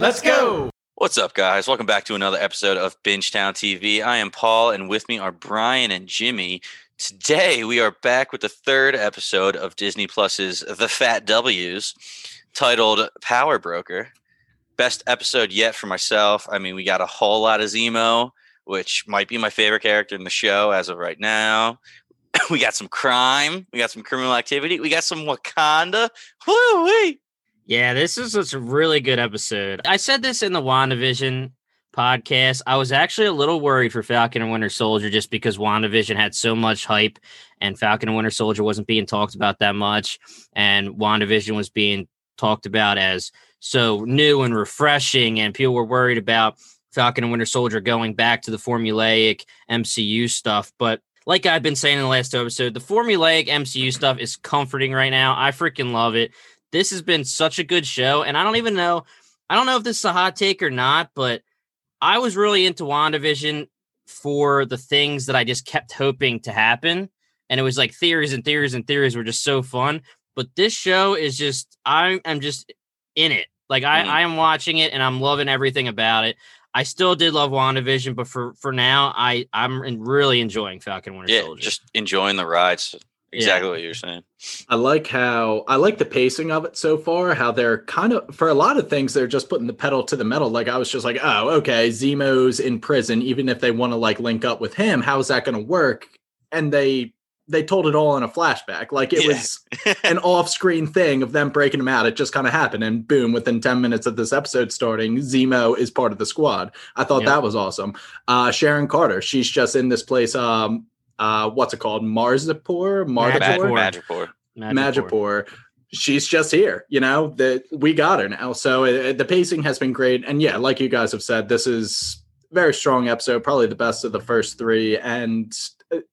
Let's go. What's up, guys? Welcome back to another episode of Bingetown TV. I am Paul, and with me are Brian and Jimmy. Today, we are back with the third episode of Disney Plus's The Fat W's, titled Power Broker. Best episode yet for myself. I mean, we got a whole lot of Zemo, which might be my favorite character in the show as of right now. we got some crime. We got some criminal activity. We got some Wakanda. Woo wee! Yeah, this is a really good episode. I said this in the WandaVision podcast. I was actually a little worried for Falcon and Winter Soldier just because WandaVision had so much hype and Falcon and Winter Soldier wasn't being talked about that much. And WandaVision was being talked about as so new and refreshing. And people were worried about Falcon and Winter Soldier going back to the formulaic MCU stuff. But like I've been saying in the last episode, the formulaic MCU stuff is comforting right now. I freaking love it this has been such a good show. And I don't even know, I don't know if this is a hot take or not, but I was really into WandaVision for the things that I just kept hoping to happen. And it was like theories and theories and theories were just so fun. But this show is just, I am just in it. Like I, mm. I am watching it and I'm loving everything about it. I still did love WandaVision, but for for now, I I'm really enjoying Falcon Winter yeah, Soldier. Just enjoying the rides. Exactly yeah. what you're saying. I like how I like the pacing of it so far. How they're kind of for a lot of things they're just putting the pedal to the metal. Like I was just like, oh, okay, Zemo's in prison. Even if they want to like link up with him, how is that going to work? And they they told it all in a flashback. Like it yeah. was an off-screen thing of them breaking him out. It just kind of happened, and boom! Within ten minutes of this episode starting, Zemo is part of the squad. I thought that was awesome. Uh, Sharon Carter, she's just in this place. Um, uh, what's it called? Marzipur, Madripoor, Madripoor, Madripoor. She's just here, you know. That we got her now, so it, the pacing has been great. And yeah, like you guys have said, this is very strong episode, probably the best of the first three, and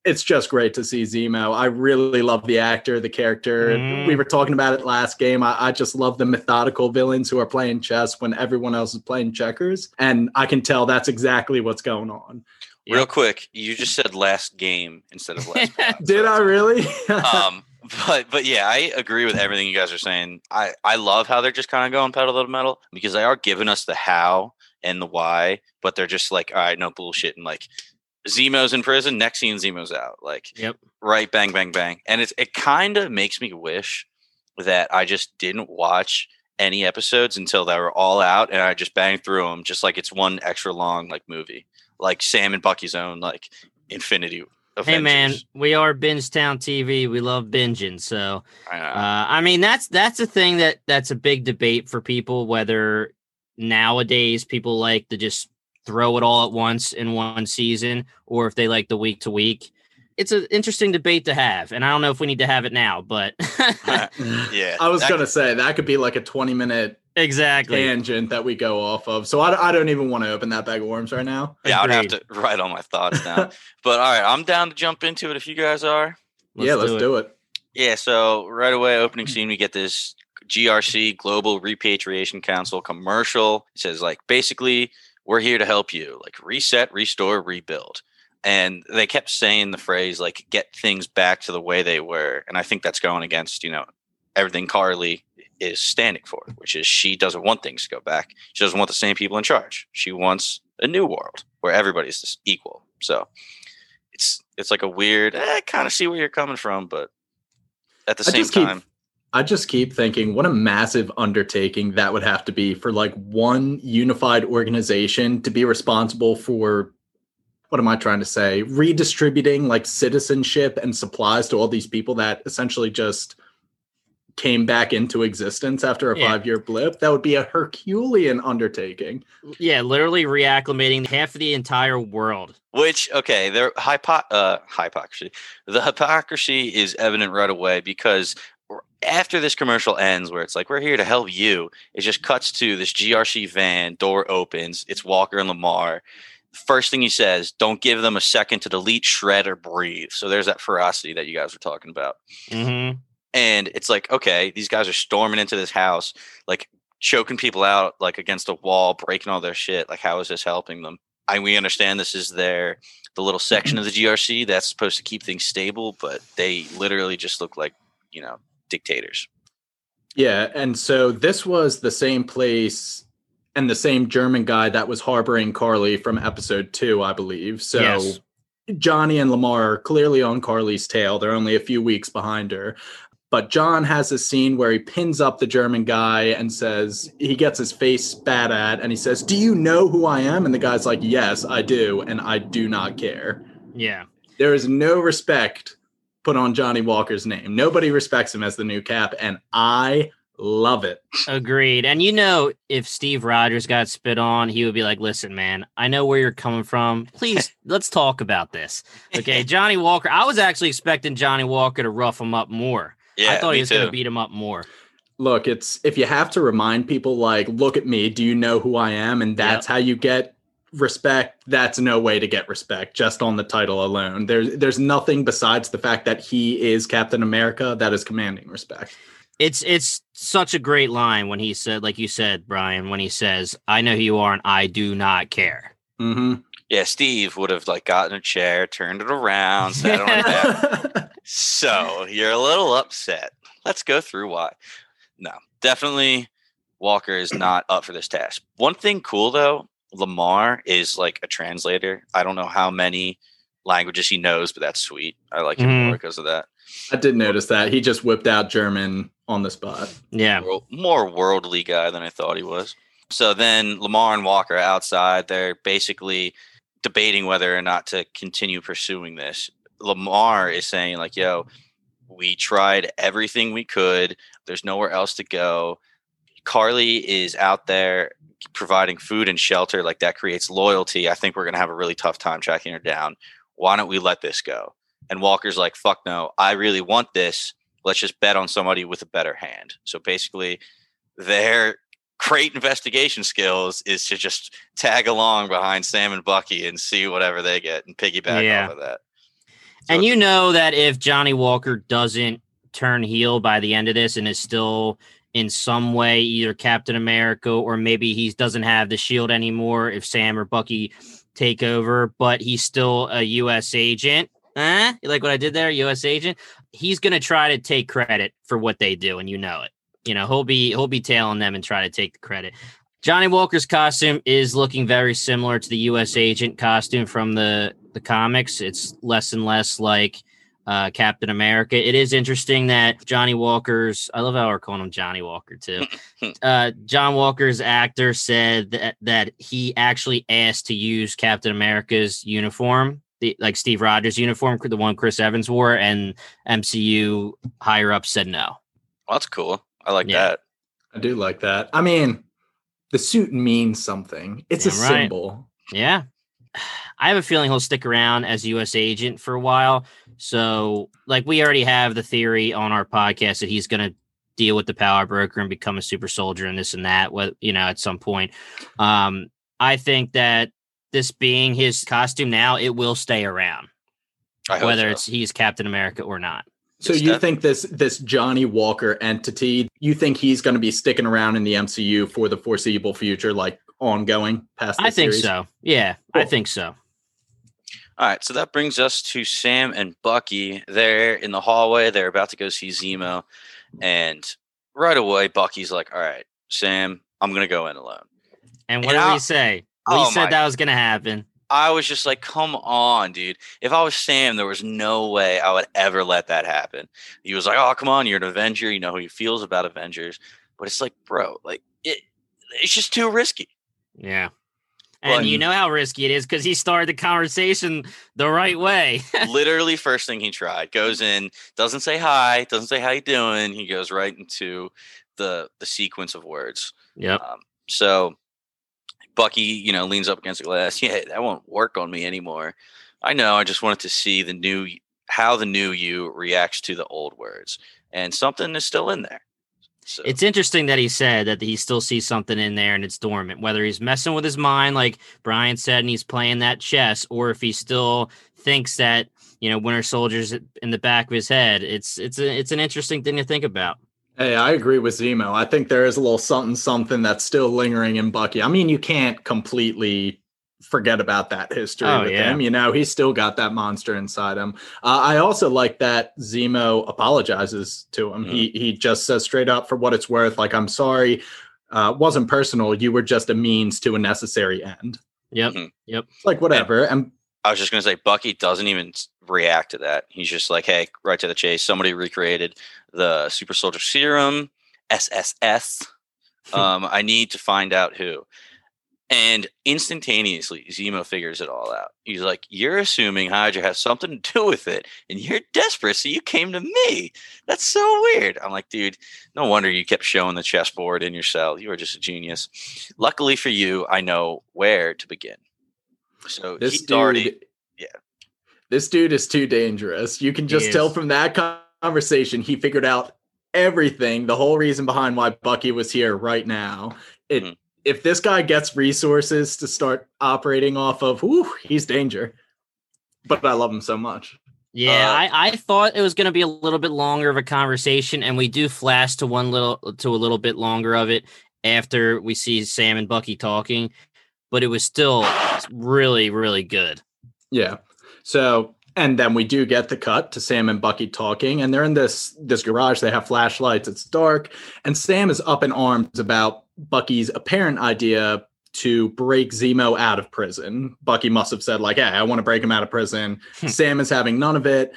it's just great to see Zemo. I really love the actor, the character. Mm. We were talking about it last game. I, I, just love the methodical villains who are playing chess when everyone else is playing checkers. And I can tell that's exactly what's going on. Real yep. quick, you just said last game instead of last. Did so, I really? um, but but yeah, I agree with everything you guys are saying. I I love how they're just kind of going pedal to the metal because they are giving us the how and the why, but they're just like, all right, no bullshit, and like Zemo's in prison. Next scene, Zemo's out. Like, yep, right, bang, bang, bang, and it's it kind of makes me wish that I just didn't watch any episodes until they were all out, and I just banged through them, just like it's one extra long like movie like Sam and Bucky's own like Infinity. Avengers. Hey man, we are Bingetown TV. We love binging. So, I, uh, I mean, that's that's a thing that that's a big debate for people. Whether nowadays people like to just throw it all at once in one season, or if they like the week to week. It's an interesting debate to have, and I don't know if we need to have it now, but yeah, I was gonna say that could be like a twenty minute exactly tangent that we go off of. So I, I don't even want to open that bag of worms right now. Yeah, I'd have to write all my thoughts down. but all right, I'm down to jump into it if you guys are. Let's yeah, let's do it. do it. Yeah, so right away, opening scene, we get this GRC Global Repatriation Council commercial. It says like basically we're here to help you, like reset, restore, rebuild. And they kept saying the phrase like get things back to the way they were. And I think that's going against, you know, everything Karli is standing for, which is she doesn't want things to go back. She doesn't want the same people in charge. She wants a new world where everybody's just equal. So it's it's like a weird. Eh, I kind of see where you're coming from, but at the same time. Keep, I just keep thinking what a massive undertaking that would have to be for like one unified organization to be responsible for what am I trying to say? Redistributing like citizenship and supplies to all these people that essentially just came back into existence after a yeah. five year blip, that would be a Herculean undertaking. Yeah, literally reacclimating half of the entire world. Which, okay, their hypo- uh, hypocrisy. The hypocrisy is evident right away because after this commercial ends, where it's like, we're here to help you, it just cuts to this GRC van, door opens, it's Walker and Lemar First thing he says, don't give them a second to delete, shred, or breathe. So there's that ferocity that you guys were talking about. Mm-hmm and it's like okay these guys are storming into this house like choking people out like against a wall breaking all their shit like how is this helping them i we understand this is their the little section mm-hmm. of the grc that's supposed to keep things stable but they literally just look like you know dictators yeah and so this was the same place and the same German guy that was harboring Karli from episode two, I believe. So Yes. Johnny and Lemar are clearly on Karli's tail. They're only a few weeks behind her. But John has a scene where he pins up the German guy and says, he gets his face spat at, and he says, Do you know who I am? And the guy's like, Yes, I do. And I do not care. Yeah. There is no respect put on Johnny Walker's name. Nobody respects him as the new cap. And I love it. Agreed. And you know, if Steve Rogers got spit on, he would be like, listen, man, I know where you're coming from. Please, let's talk about this. Okay. Johnny Walker, I was actually expecting Johnny Walker to rough him up more. Yeah, I thought he was going to beat him up more. Look, it's if you have to remind people, like, look at me, do you know who I am? And that's how you get respect. That's no way to get respect just on the title alone. There's there's nothing besides the fact that he is Captain America that is commanding respect. It's it's such a great line when he said, like you said, Brian, when he says, I know who you are and I do not care. hmm Yeah, Steve would have like gotten a chair, turned it around, sat on it back. So you're a little upset. Let's go through why. No, definitely Walker is not up for this task. One thing cool though, Lemar is like a translator. I don't know how many languages he knows, but that's sweet. I like him Mhm. more because of that. I did notice that. He just whipped out German on the spot. Yeah. World- more worldly guy than I thought he was. So then Lemar and Walker outside. They're basically debating whether or not to continue pursuing this. Lemar is saying, like, yo, we tried everything we could. There's nowhere else to go. Karli is out there providing food and shelter. Like, that creates loyalty. I think we're going to have a really tough time tracking her down. Why don't we let this go? And Walker's like, fuck no, I really want this let's just bet on somebody with a better hand. So basically, their great investigation skills is to just tag along behind Sam and Bucky and see whatever they get and piggyback Yeah. off of that. And you know that if Johnny Walker doesn't turn heel by the end of this and is still in some way either Captain America or maybe he doesn't have the shield anymore if Sam or Bucky take over, but he's still a US agent. Eh? You like what I did there? US agent. He's gonna try to take credit for what they do, and you know it. You know, he'll be he'll be tailing them and try to take the credit. Johnny Walker's costume is looking very similar to the U.S. agent costume from the the comics. It's less and less like uh, Captain America. It is interesting that Johnny Walker's I love how we're calling him Johnny Walker too. uh, John Walker's actor said that that he actually asked to use Captain America's uniform. The, like Steve Rogers' uniform, the one Chris Evans wore, and MCU higher up said no. well, that's cool. I like Yeah. that. I do like that. I mean, the suit means something. It's a right. symbol. Yeah. I have a feeling he'll stick around as a US agent for a while. So, like, we already have the theory on our podcast that he's going to deal with the power broker and become a super soldier and this and that, what you know, at some point. Um, I think that this being his costume now, it will stay around, I hope whether so. it's he's Captain America or not. So you def- think this this Johnny Walker entity, you think he's going to be sticking around in the MCU for the foreseeable future, like ongoing past? I think series? so. Yeah, I think so. All right, so that brings us to Sam and Bucky. They're in the hallway. They're about to go see Zemo, and right away, Bucky's like, "All right, Sam, I'm gonna go in alone." And And what did I- we say? We Oh said my- that was going to happen. I was just like, "Come on, dude! If I was Sam, there was no way I would ever let that happen." He was like, "Oh, come on, you're an Avenger. You know how he feels about Avengers." But it's like, bro, like it, it's just too risky. Yeah. Well, And you know how risky it is because he started the conversation the right way. Literally, first thing he tried goes in, doesn't say hi, doesn't say how you doing. He goes right into the the sequence of words. Yeah. Um, so Bucky, you know, leans up against the glass. Yeah, that won't work on me anymore. I know. I just wanted to see the new how the new you reacts to the old words, and something is still in there. So It's interesting that he said that he still sees something in there and it's dormant, whether he's messing with his mind, like Brian said, and he's playing that chess, or if he still thinks that, you know, Winter Soldier's in the back of his head. It's it's a, it's an interesting thing to think about. Hey, I agree with Zemo. I think there is a little something something that's still lingering in Bucky. I mean, you can't completely forget about that history Oh, with yeah. him. You know, he's still got that monster inside him. Uh, I also like that Zemo apologizes to him. He he just says straight up, for what it's worth, like I'm sorry. uh, wasn't personal. You were just a means to a necessary end. Yep. Mhm. Yep. Like whatever. And I was just gonna say Bucky doesn't even react to that. He's just like, hey, right to the chase. Somebody recreated the super soldier serum, SSS. Um, I need to find out who. And instantaneously, Zemo figures it all out. He's like, You're assuming Hydra has something to do with it, and you're desperate, so you came to me. That's so weird. I'm like, Dude, no wonder you kept showing the chessboard in your cell. You are just a genius. Luckily for you, I know where to begin. So this dude, already yeah. This dude is too dangerous. You can just tell from that conversation he figured out everything, the whole reason behind why Bucky was here right now. It Mhm. If this guy gets resources to start operating off of, whew, he's danger. But I love him so much. Yeah, Uh, I, I thought it was going to be a little bit longer of a conversation, and we do flash to one little to a little bit longer of it after we see Sam and Bucky talking, but it was still really, really good. Yeah. So and then we do get the cut to Sam and Bucky talking, and they're in this this garage. They have flashlights. It's dark, and Sam is up in arms about Bucky's apparent idea to break Zemo out of prison. Bucky must have said like, "Hey, I want to break him out of prison." Hmm. Sam is having none of it,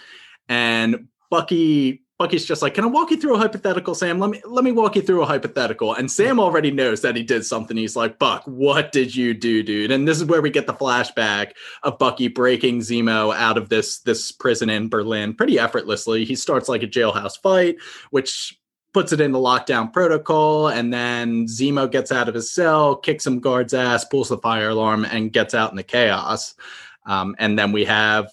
and Bucky Bucky's just like, "Can I walk you through a hypothetical, Sam? Let me let me walk you through a hypothetical." And Sam already knows that he did something. He's like, "Buck, what did you do, dude?" And this is where we get the flashback of Bucky breaking Zemo out of this this prison in Berlin pretty effortlessly. He starts like a jailhouse fight, which puts it into lockdown protocol, and then Zemo gets out of his cell, kicks some guard's ass, pulls the fire alarm, and gets out in the chaos. Um, and then we have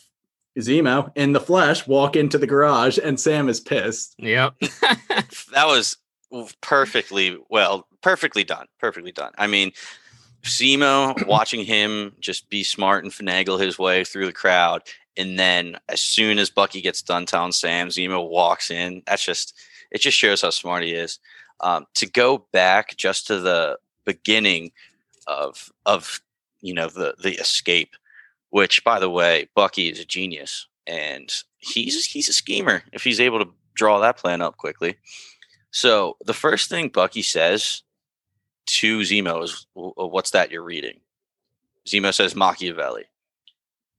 Zemo in the flesh walk into the garage, and Sam is pissed. Yep. that was perfectly well, perfectly done. Perfectly done. I mean, Zemo watching him just be smart and finagle his way through the crowd, and then as soon as Bucky gets done telling Sam, Zemo walks in. That's just it. Just shows how smart he is. Um, to go back just to the beginning of of you know the the escape, which by the way, Bucky is a genius and he's he's a schemer if he's able to draw that plan up quickly. So the first thing Bucky says to Zemo is, uh, "What's that you're reading?" Zemo says Machiavelli.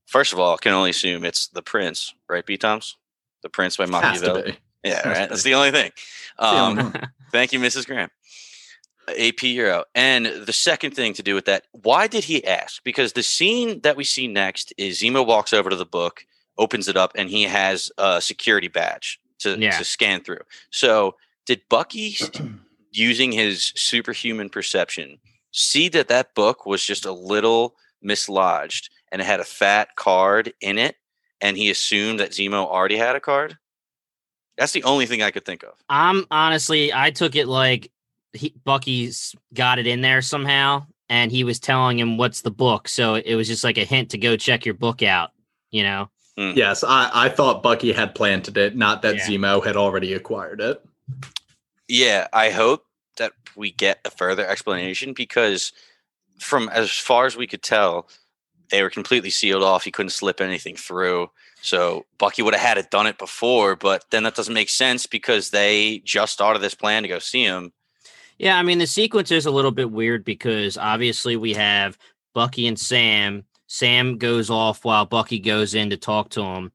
First of all, I can only assume it's The Prince, right, B. Toms? The Prince by Machiavelli. Yeah, right. That's the only thing. Um, thank you, Mrs. Graham. AP Euro. And the second thing to do with that, why did he ask? Because the scene that we see next is Zemo walks over to the book, opens it up, and he has a security badge to, Yeah. to scan through. So did Bucky, using his superhuman perception, see that that book was just a little mislodged and it had a fat card in it? And he assumed that Zemo already had a card? That's the only thing I could think of. I'm honestly, I took it like he, Bucky's got it in there somehow, and he was telling him what's the book. So it was just like a hint to go check your book out. You know? Hmm. Yes, I, I thought Bucky had planted it, not that Yeah. Zemo had already acquired it. Yeah, I hope that we get a further explanation because from as far as we could tell, they were completely sealed off. He couldn't slip anything through. So Bucky would have had it done it before, but then that doesn't make sense because they just started this plan to go see him. Yeah, I mean the sequence is a little bit weird because obviously we have Bucky and Sam. Sam goes off while Bucky goes in to talk to him.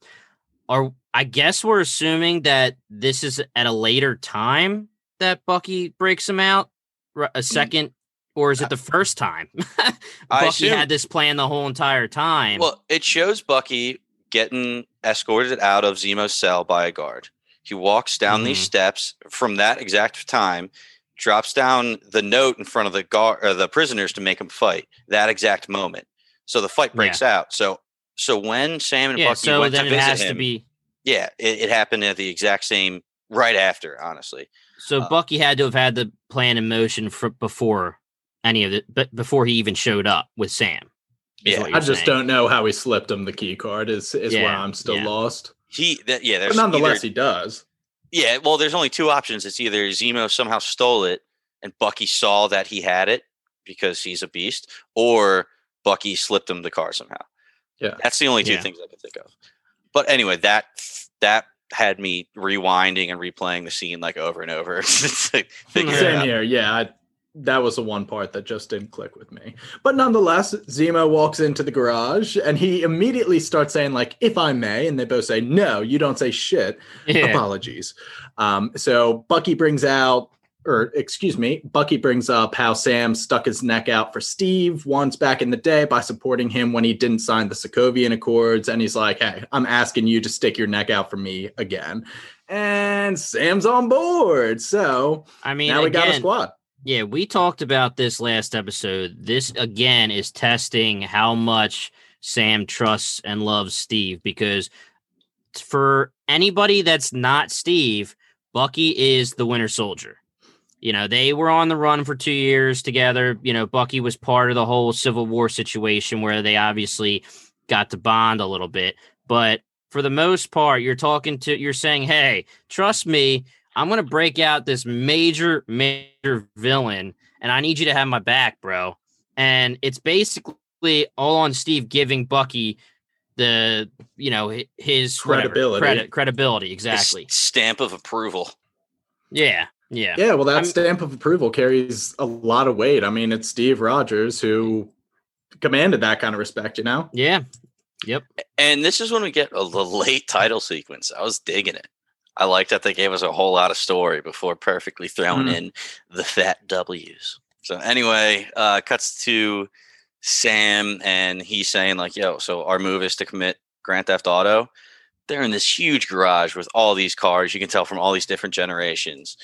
Or I guess we're assuming that this is at a later time that Bucky breaks him out, a mm. second, or is it the first time? Bucky had this plan the whole entire time. Well, it shows Bucky getting escorted out of Zemo's cell by a guard. He walks down these Mhm. steps from that exact time, drops down the note in front of the guard or the prisoners to make them fight. That exact moment. So the fight breaks out. So so when Sam and yeah, Bucky so went then to it visit has him, to be. yeah, it, it happened at the exact same right after. Honestly, So uh, Bucky had to have had the plan in motion for before any of it, but before he even showed up with Sam. Yeah, I just saying. don't know how he slipped him the key card. Is is where Yeah, I'm still yeah. lost. he that yeah. But There's nonetheless, either- he does. Yeah, well, there's only two options. It's either Zemo somehow stole it and Bucky saw that he had it because he's a beast, or Bucky slipped him the car somehow. Yeah. That's the only two Yeah. things I can think of. But anyway, that that had me rewinding and replaying the scene like over and over. It's like figuring it Same out. here. Yeah, I, that was the one part that just didn't click with me. But nonetheless, Zemo walks into the garage and he immediately starts saying, like, if I may, and they both say, No, you don't say shit. Yeah. Apologies. Um, so Bucky brings out or excuse me, Bucky brings up how Sam stuck his neck out for Steve once back in the day by supporting him when he didn't sign the Sokovian Accords. And he's like, hey, I'm asking you to stick your neck out for me again. And Sam's on board. So I mean, now we got a squad. Yeah, we talked about this last episode. This again is testing how much Sam trusts and loves Steve because for anybody that's not Steve, Bucky is the Winter Soldier. You know, they were on the run for two years together. You know, Bucky was part of the whole Civil War situation where they obviously got to bond a little bit. But for the most part, you're talking to, you're saying, hey, trust me, I'm going to break out this major, major villain, and I need you to have my back, bro. And it's basically all on Steve giving Bucky the, you know, his Credibility. credit, credibility. His Exactly. stamp of approval. Yeah. Yeah. Yeah, well, that I'm- stamp of approval carries a lot of weight. I mean, it's Steve Rogers who commanded that kind of respect, you know? Yeah. Yep. And this is when we get a the late title sequence. I was digging it. I like that they gave us a whole lot of story before perfectly throwing Mhm. in the fat W's. So anyway, uh cuts to Sam and he's saying like, "Yo, so our move is to commit Grand Theft Auto." They're in this huge garage with all these cars. You can tell from all these different generations.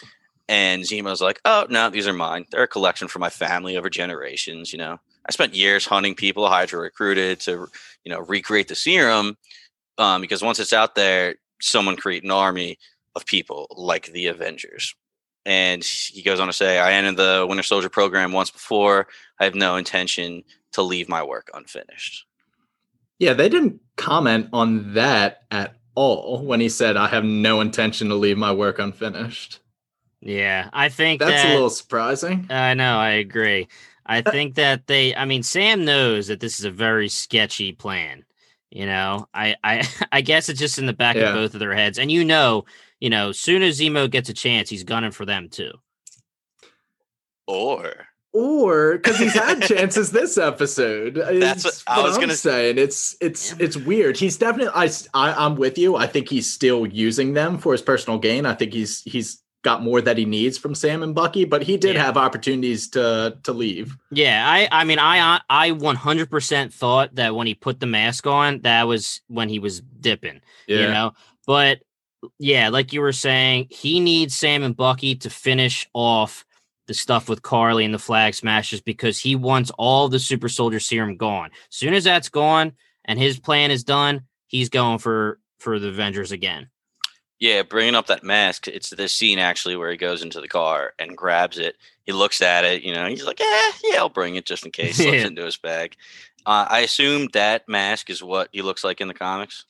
And Zemo's like, "Oh no, these are mine. They're a collection for my family over generations. You know, I spent years hunting people Hydra recruited to, you know, recreate the serum, um, because once it's out there, someone create an army of people like the Avengers." And he goes on to say, "I ended the Winter Soldier program once before. I have no intention to leave my work unfinished." Yeah, they didn't comment on that at all when he said, I have no intention to leave my work unfinished. Yeah. I think That's that, a little surprising. I know. I agree. I uh think that they, I mean, Sam knows that this is a very sketchy plan. You know, I, I, I guess it's just in the back Yeah. of both of their heads. And you know, you know, soon as Zemo gets a chance, he's gunning for them too. Or Or because he's had chances this episode. That's what It's I was I'm gonna- say, and It's it's Yeah. it's weird. He's definitely. I, I am with you. I think he's still using them for his personal gain. I think he's he's got more that he needs from Sam and Bucky, but he did Yeah. have opportunities to to leave. Yeah, I I mean I I 100% thought that when he put the mask on, that was when he was dipping, yeah. you know. But yeah, like you were saying, he needs Sam and Bucky to finish off the stuff with Karli and the flag smashers because he wants all the super soldier serum gone. Soon as that's gone and his plan is done, he's going for for the Avengers again. Yeah, bringing up that mask, it's this scene actually where he goes into the car and grabs it. He looks at it, you know, he's like, "Yeah, yeah, I'll bring it just in case." Slips Yeah. into his bag. Uh, I assume that mask is what he looks like in the comics.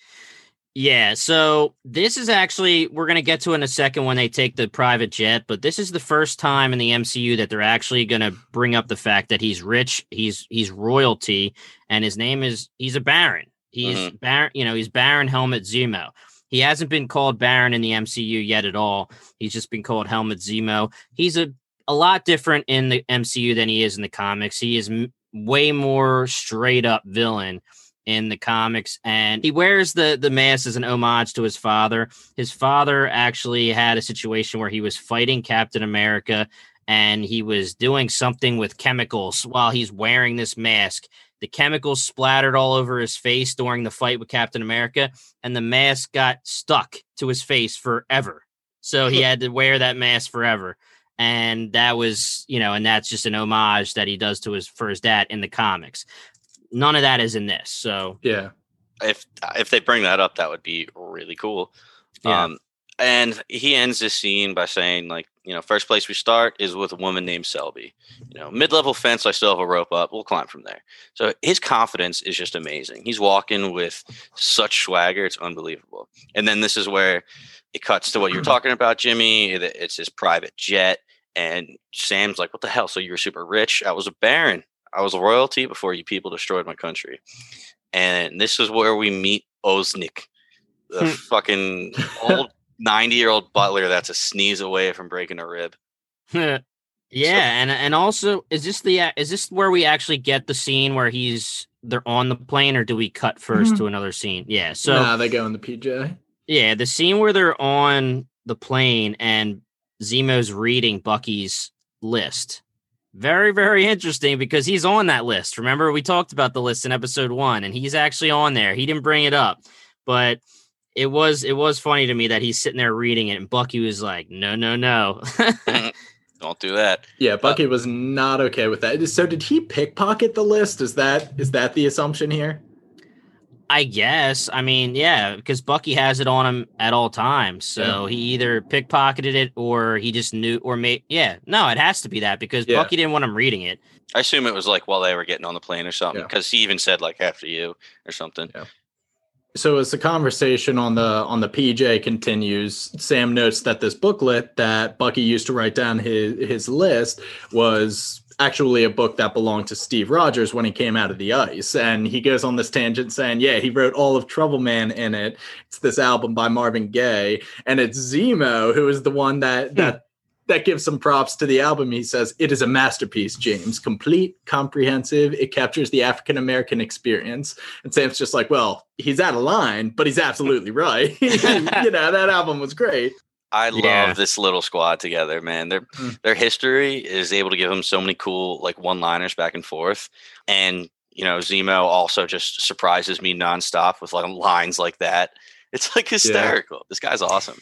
Yeah, so this is actually we're going to get to in a second when they take the private jet, but this is the first time in the MCU that they're actually going to bring up the fact that he's rich, he's he's royalty and his name is he's a baron. He's Baron, you know, he's Baron Helmut Zemo. He hasn't been called Baron in the MCU yet at all. He's just been called Helmut Zemo. He's a a lot different in the MCU than he is in the comics. He is m- way more straight up villain in the comics and he wears the the mask as an homage to his father his father actually had a situation where he was fighting captain america and he was doing something with chemicals while he's wearing this mask the chemicals splattered all over his face during the fight with captain america and the mask got stuck to his face forever so he had to wear that mask forever and that was you know and that's just an homage that he does to his for his dad in the comics none of that is in this. So Yeah. If if they bring that up, that would be really cool. Yeah. Um, and he ends this scene by saying, like, you know, first place we start is with a woman named Selby. You know, mid level fence, I still have a rope up. We'll climb from there. So his confidence is just amazing. He's walking with such swagger, it's unbelievable. And then this is where it cuts to what you're talking about, Jimmy. It's his private jet. And Sam's like, What the hell? So you were super rich? I was a baron. I was a royalty before you people destroyed my country. And this is where we meet Oeznik, the Hmm. fucking old 90 year old butler that's a sneeze away from breaking a rib. Yeah, and and also is this the is this where we actually get the scene where he's they're on the plane, or do we cut 1st Mhm. to another scene? Yeah, so nah, they go in the PJ. yeah, the scene where they're on the plane and Zemo's reading Bucky's list. Very, very interesting because he's on that list. Remember, we talked about the list in episode one, and he's actually on there. He didn't bring it up, but it was it was funny to me that he's sitting there reading it, and Bucky was like, "No, no, no." Mm-hmm. Don't do that. Yeah, uh, Bucky was not okay with that. So did he pickpocket the list? Is that is that the assumption here? I guess. I mean, yeah, because Bucky has it on him at all times. So he either pickpocketed it or he just knew, or made. Yeah, no, it has to be that because Yeah. Bucky didn't want him reading it. I assume it was like while they were getting on the plane or something, Yeah. because he even said like after you or something. So as the conversation on the on the PJ continues, Sam notes that this booklet that Bucky used to write down his his list was actually a book that belonged to Steve Rogers when he came out of the ice. And he goes on this tangent saying, Yeah, he wrote all of Trouble Man in it. It's this album by Marvin Gaye. And it's Zemo who is the one that hmm. that that gives some props to the album. He says, It is a masterpiece, James. Complete, comprehensive. It captures the African American experience. And Sam's just like, Well, he's out of line, but he's absolutely right. you know, that album was great. I Yeah. love this little squad together, man. Their Mm. their history is able to give them so many cool like one liners back and forth, and you know Zemo also just surprises me nonstop with like lines like that. It's like hysterical. This guy's awesome.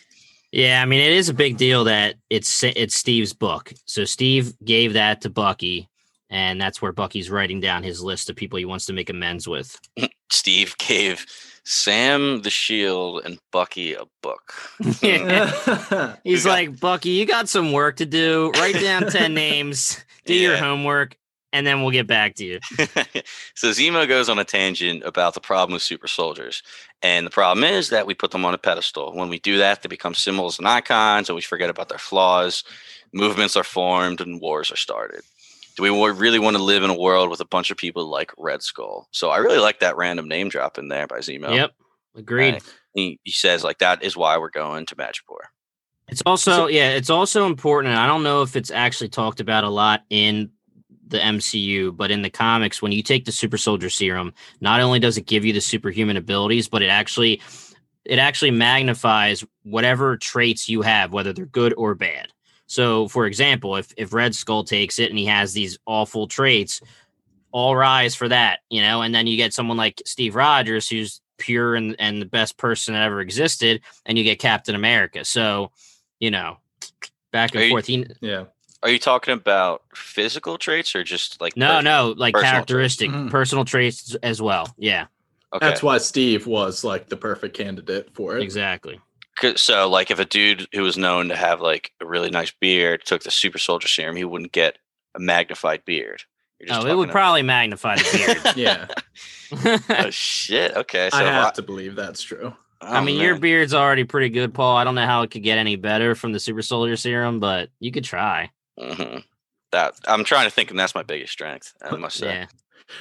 Yeah, I mean, it is a big deal that it's it's Steve's book. So Steve gave that to Bucky, and that's where Bucky's writing down his list of people he wants to make amends with. Steve gave Sam the shield and Bucky a book. He's got- like, Bucky, you got some work to do. Write down 10 names, do your homework, and then we'll get back to you. so Zemo goes on a tangent about the problem with super soldiers. And the problem is that we put them on a pedestal. When we do that, they become symbols and icons, and we forget about their flaws. Movements are formed and wars are started. Do we really want to live in a world with a bunch of people like Red Skull? So I really like that random name drop in there by Zemo. Yep. Agreed. He, he says like that is why we're going to Madripoor. It's also, yeah, it's also important. And I don't know if it's actually talked about a lot in the MCU, but in the comics, when you take the super soldier serum, not only does it give you the superhuman abilities, but it actually it actually magnifies whatever traits you have, whether they're good or bad. So, for example, if if Red Skull takes it and he has these awful traits, all rise for that, you know, and then you get someone like Steve Rogers who's pure and, and the best person that ever existed, and you get Captain America. So, you know, back and forth. He, yeah. Are you talking about physical traits or just like no, per- no, like personal traits. characteristic, Mhm. personal traits as well. Yeah, Okay. That's why Steve was like the perfect candidate for it. Exactly. So, like, if a dude who was known to have like a really nice beard took the super soldier serum, he wouldn't get a magnified beard. You're just Oh, it would talking probably magnify the beard. yeah. oh shit. Okay. So I have I- to believe that's true. I oh, mean, your beard's already pretty good, Paul. I don't know how it could get any better from the super soldier serum, but you could try. Mhm. That I'm trying to think, and that's my biggest strength. I must say. Yeah.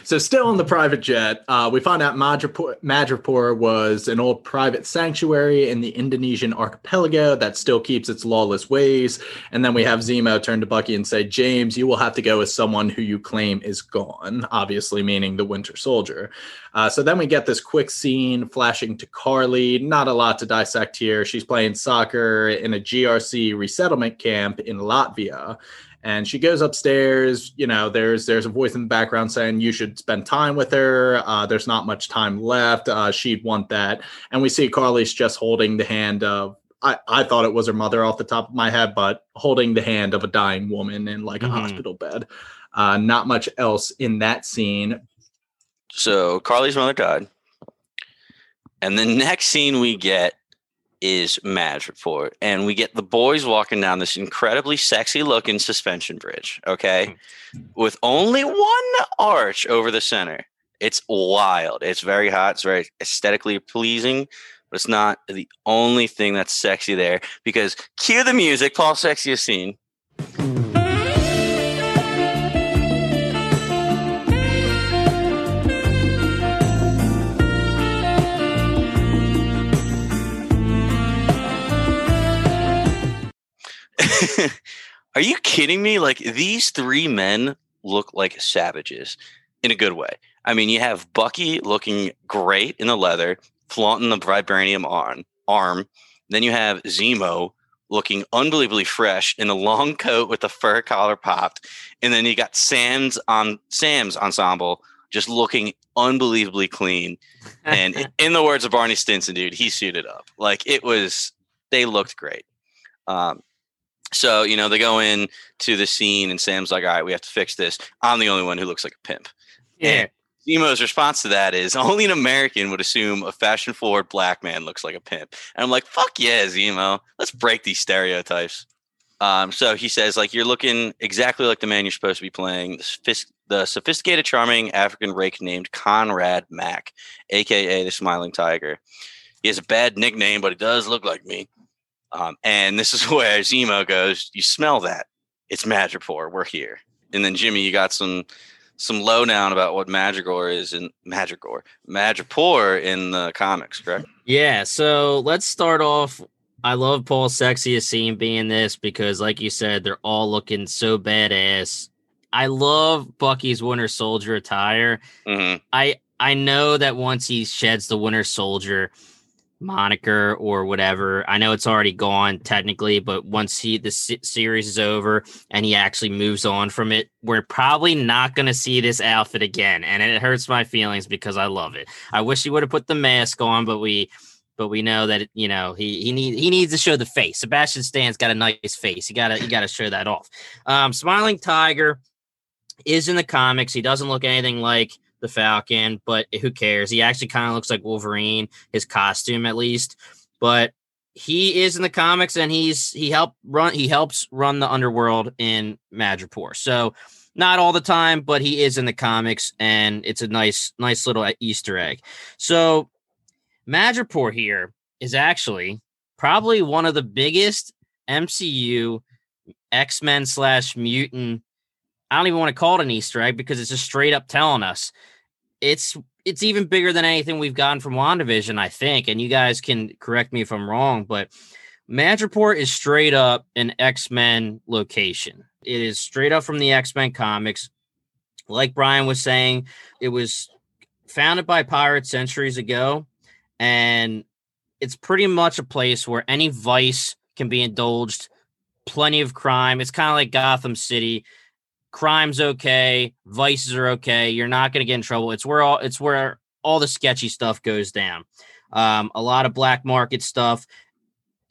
So still on the private jet, uh, we find out Madripoor, Madripoor was an old private sanctuary in the Indonesian archipelago that still keeps its lawless ways. And then we have Zemo turn to Bucky and say, James, you will have to go with someone who you claim is gone, obviously meaning the Winter Soldier. Uh, so then we get this quick scene flashing to Karli. Not a lot to dissect here. She's playing soccer in a GRC resettlement camp in Latvia and she goes upstairs you know there's there's a voice in the background saying you should spend time with her. Uh, there's not much time left. Uh, she'd want that. And we see karli's just holding the hand of I, I thought it was her mother off the top of my head but holding the hand of a dying woman in like a Mhm. hospital bed. Uh, not much else in that scene. So Karli's mother died, and the next scene we get is Madripoor, and we get the boys walking down this incredibly sexy looking suspension bridge. Okay, hmm. with only one arch over the center. It's wild. It's very hot. It's very aesthetically pleasing, but it's not the only thing that's sexy there because cue the music, Paul's sexiest scene. Are you kidding me? Like these three men look like savages in a good way. I mean, you have Bucky looking great in the leather, flaunting the vibranium on arm. Then you have Zemo looking unbelievably fresh in a long coat with the fur collar popped. And then you got Sam's on Sam's ensemble just looking unbelievably clean. And in the words of Barney Stinson, dude, he suited up. Like it was, they looked great. Um, so, you know, they go in to the scene and Sam's like, all right, we have to fix this. I'm the only one who looks like a pimp. Yeah. And Zemo's response to that is only an American would assume a fashion forward black man looks like a pimp. And I'm like, fuck yeah, Zemo. Let's break these stereotypes. Um, so he says, like, you're looking exactly like the man you're supposed to be playing, the, sophist- the sophisticated, charming African rake named Conrad Mack, aka the Smiling Tiger. He has a bad nickname, but he does look like me. Um, and this is where Zemo goes, You smell that? It's Madripoor. We're here. And then Jimmy, you got some some lowdown about what Madripoor is in Madripoor, Madripoor in the comics, correct? Yeah, so let's start off. I love Paul's sexiest scene being this because, like you said, they're all looking so badass. I love Bucky's Winter Soldier attire. hmm I I know that once he sheds the Winter Soldier moniker or whatever, I know it's already gone technically, but once he the series is over and he actually moves on from it, we're probably not going to see this outfit again, and it hurts my feelings because I love it. I wish he would have put the mask on, but we but we know that you know he he need he needs to show the face. Sebastian Stan's got a nice face. He gotta you gotta show that off. Um, Smiling Tiger is in the comics. He doesn't look anything like the Falcon, but who cares? He actually kind of looks like Wolverine, his costume at least. But he is in the comics and he's he helped run he helps run the underworld in Madripoor. So not all the time, but he is in the comics and it's a nice nice little uh, Easter egg. So Madripoor here is actually probably one of the biggest MCU X-Men slash mutant I don't even want to call it an Easter egg because it's just straight up telling us it's it's even bigger than anything we've gotten from WandaVision, I think. And you guys can correct me if I'm wrong, but Madripoor is straight up an X-Men location. It is straight up from the X-Men comics. Like Brian was saying, it was founded by pirates centuries ago, and it's pretty much a place where any vice can be indulged, plenty of crime. It's kind of like Gotham City crime's okay, vices are okay. You're not going to get in trouble. It's where all it's where all the sketchy stuff goes down. Um, a lot of black market stuff.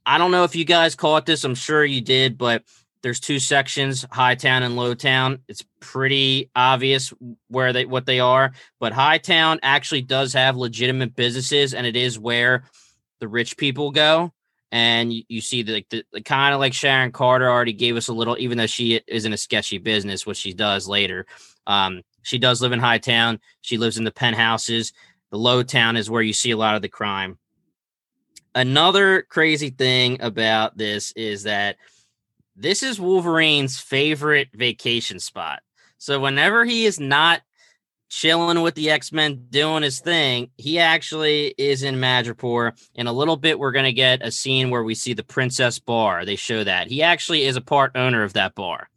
I don't know if you guys caught this. I'm sure you did, but there's two sections, High Town and Low Town. It's pretty obvious where they what they are, but High Town actually does have legitimate businesses, and it is where the rich people go and you, you see the, like the, the kind of like Sharon Carter already gave us a little, even though she is in a sketchy business, which she does later. Um, she does live in High Town. She lives in the penthouses. The Low Town is where you see a lot of the crime. Another crazy thing about this is that this is Wolverine's favorite vacation spot. So whenever he is not chilling with the X Men, doing his thing. He actually is in Madripoor. In a little bit, we're going to get a scene where we see the Princess Bar. They show that he actually is a part owner of that bar,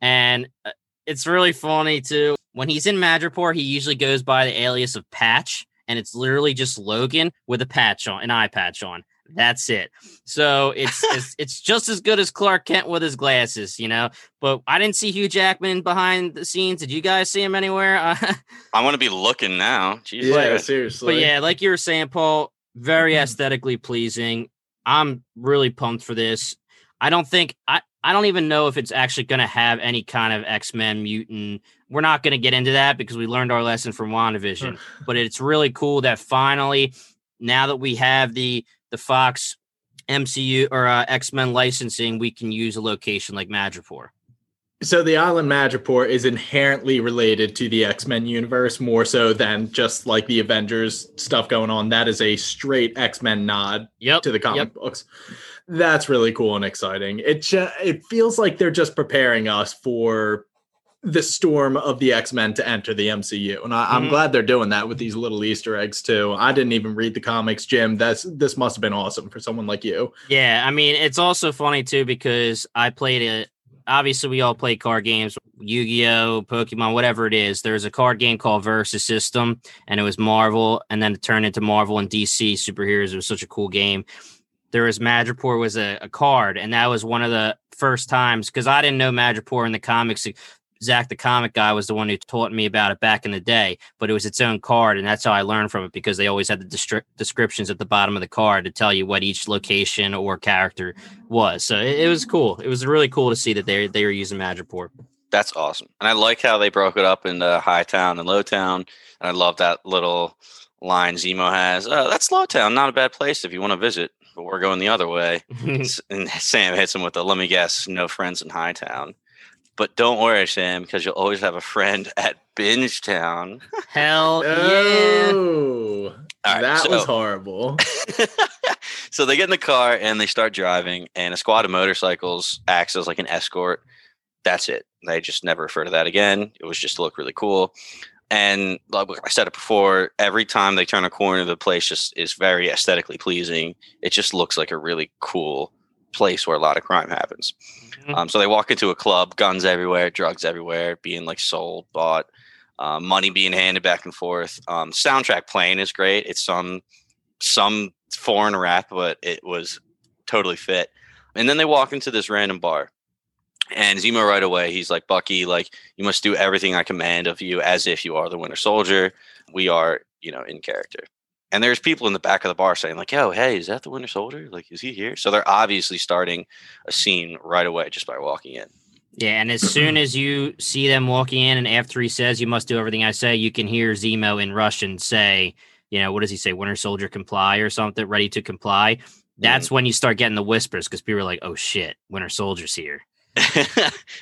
and uh, it's really funny too. When he's in Madripoor, he usually goes by the alias of Patch, and it's literally just Logan with a patch on, an eye patch on. That's it. So it's, it's it's just as good as Clark Kent with his glasses, you know. But I didn't see Hugh Jackman behind the scenes. Did you guys see him anywhere? Uh, I want to be looking now. Jeez, Yeah, dude. seriously. but yeah, like you were saying, Paul, very aesthetically pleasing. I'm really pumped for this. I don't think I I don't even know if it's actually going to have any kind of X Men mutant. We're not going to get into that because we learned our lesson from WandaVision. but it's really cool that finally, now that we have the the Fox MCU or uh, X Men licensing, we can use a location like Madripoor. So the island Madripoor is inherently related to the X-Men universe more so than just like the Avengers stuff going on. That is a straight X-Men nod Yep. to the comic Yep. books. That's really cool and exciting. It ju- it feels like they're just preparing us for the storm of the X-Men to enter the MCU. And I, I'm Mhm. glad they're doing that with these little Easter eggs too. I didn't even read the comics, Jim. That's this must have been awesome for someone like you. Yeah, I mean, it's also funny too because I played it. obviously we all play card games, Yu-Gi-Oh, Pokemon, whatever it is. There's a card game called Versus System, and it was Marvel, and then it turned into Marvel and DC superheroes. It was such a cool game. There was Madripoor was a, a card, and that was one of the first times because I didn't know Madripoor in the comics. Zach, the comic guy, was the one who taught me about it back in the day, but it was its own card. And that's how I learned from it because they always had the distri- descriptions at the bottom of the card to tell you what each location or character was. So it, it was cool. It was really cool to see that they, they were using Madripoor. That's awesome. And I like how they broke it up into High Town and Low Town. And I love that little line Zemo has. Oh, that's Low Town, not a bad place if you want to visit, but we're going the other way. and Sam hits him with a let me guess, no friends in High Town. But don't worry, Sam, because you'll always have a friend at Binge Town. Hell yeah. Oh, All right, that so- was horrible. so they get in the car and they start driving, and a squad of motorcycles acts as like an escort. That's it. They just never refer to that again. It was just to look really cool. And like I said it before, every time they turn a corner, the place just is very aesthetically pleasing. It just looks like a really cool place where a lot of crime happens. Mhm. Um, so they walk into a club, guns everywhere, drugs everywhere, being like sold, bought, uh, money being handed back and forth. Um, soundtrack playing is great. It's some some foreign rap, but it was totally fit. And then they walk into this random bar, and Zemo right away he's like, "Bucky, like you must do everything I command of you, as if you are the Winter Soldier. We are, you know, in character." And there's people in the back of the bar saying, like, "Yo, hey, is that the Winter Soldier? Like, is he here?" So they're obviously starting a scene right away just by walking in. Yeah, and as soon as you see them walking in, and after he says, "You must do everything I say," you can hear Zemo in Russian say, "You know, what does he say? Winter Soldier comply or something? Ready to comply." That's mm-hmm. when you start getting the whispers because people are like, "Oh shit, Winter Soldier's here."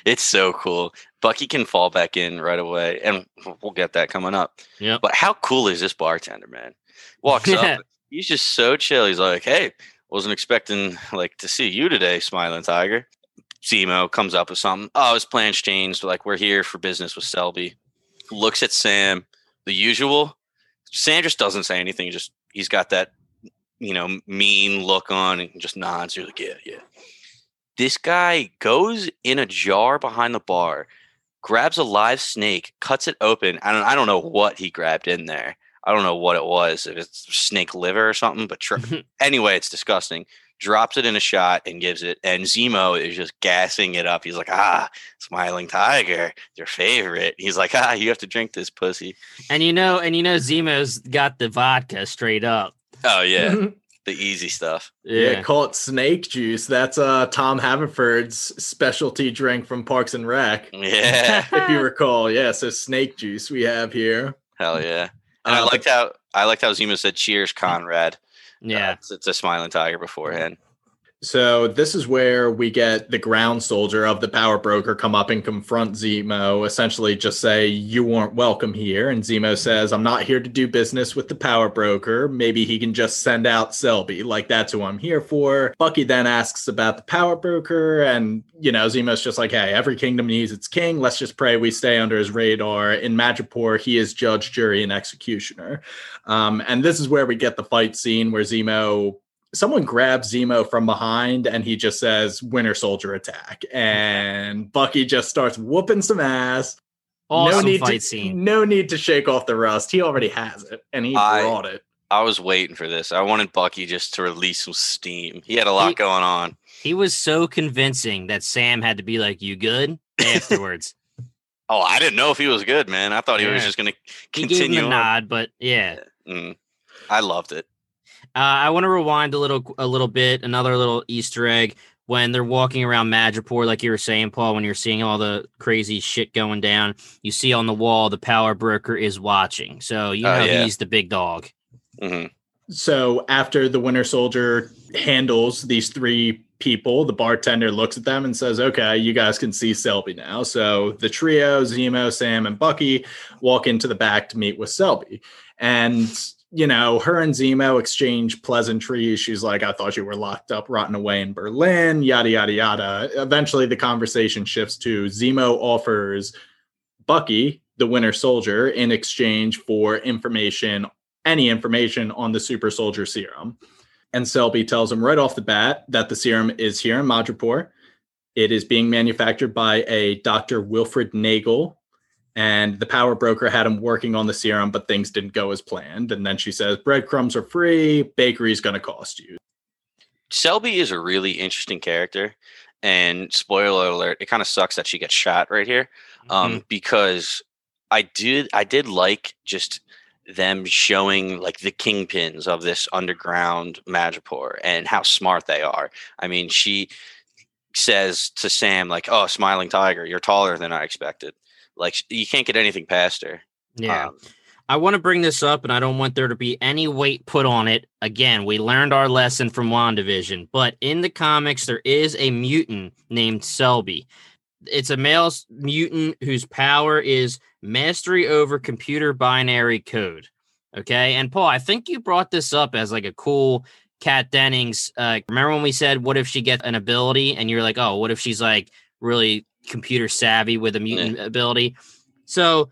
it's so cool. Bucky can fall back in right away, and we'll get that coming up. Yeah. But how cool is this bartender, man? Walks up, he's just so chill. He's like, "Hey, wasn't expecting like to see you today, smiling tiger." Zemo comes up with something. Oh, his plans changed. Like we're here for business with Selby. Looks at Sam, the usual. Sam just doesn't say anything. Just he's got that, you know, mean look on and just nods. You're like, yeah, yeah. This guy goes in a jar behind the bar, grabs a live snake, cuts it open. I don't, I don't know what he grabbed in there. I don't know what it was, if it's snake liver or something. But tr- anyway, it's disgusting. Drops it in a shot and gives it. And Zemo is just gassing it up. He's like, ah, smiling tiger, your favorite. He's like, ah, you have to drink this pussy. and you know, and you know, Zemo's got the vodka straight up. Oh yeah, the easy stuff. Yeah, Yeah, call it snake juice. That's uh Tom Haverford's specialty drink from Parks and Rec. Yeah, if you recall, yeah. So snake juice we have here. hell yeah. And I Uh, liked how I liked how Zemo said, "Cheers, Conrad." Uh, yeah. it's, it's a smiling tiger beforehand. So this is where we get the ground soldier of the power broker come up and confront Zemo, essentially just say, You weren't welcome here. And Zemo says, I'm not here to do business with the power broker. Maybe he can just send out Selby. Like that's who I'm here for. Bucky then asks about the power broker, and you know, Zemo's just like, Hey, every kingdom needs its king. Let's just pray we stay under his radar. In Madripoor, he is judge, jury, and executioner. Um, and this is where we get the fight scene where Zemo someone grabs Zemo from behind and he just says winter soldier attack and Bucky just starts whooping some ass. Awesome no need fight to, scene. No need to shake off the rust. He already has it and he I- brought it. I was waiting for this. I wanted Bucky just to release some steam. He had a lot He- going on. He was so convincing that Sam had to be like, "You good?" afterwards. Oh, I didn't know if he was good, man. I thought he was just going to he gave him continue. a on. nod, but yeah. Mm. I loved it. Uh, I want to rewind a little, a little bit. Another little Easter egg when they're walking around Madripoor, like you were saying, Paul. When you're seeing all the crazy shit going down, you see on the wall the power broker is watching. So you Oh, know yeah. he's the big dog. hmm So after the winter soldier handles these three people, the bartender looks at them and says, Okay, you guys can see Selby now. So the trio, Zemo, Sam, and Bucky, walk into the back to meet with Selby. And you know, her and Zemo exchange pleasantries. She's like, I thought you were locked up, rotting away in Berlin, yada, yada, yada. Eventually, the conversation shifts to Zemo offers Bucky, the winter soldier, in exchange for information, any information on the super soldier serum. And Selby tells him right off the bat that the serum is here in Madripoor. It is being manufactured by a Dr. Wilfred Nagel, and the power broker had him working on the serum, but things didn't go as planned. And then she says, breadcrumbs are free, bakery's going to cost you. Selby is a really interesting character. And spoiler alert, it kind of sucks that she gets shot right here. Um, Mm-hmm. because I did I did like just them showing like the kingpins of this underground Madripoor and how smart they are. I mean, she says to Sam, like, oh, smiling tiger, you're taller than I expected. Like you can't get anything past her. Yeah. Um, I want to bring this up, and I don't want there to be any weight put on it. Again, we learned our lesson from WandaVision, but in the comics, there is a mutant named Selby. It's a male mutant whose power is mastery over computer binary code. Okay. And Paul, I think you brought this up as like a cool Kat Dennings. Uh, remember when we said, what if she gets an ability? And you're like, oh, what if she's like really computer savvy with a mutant ability? So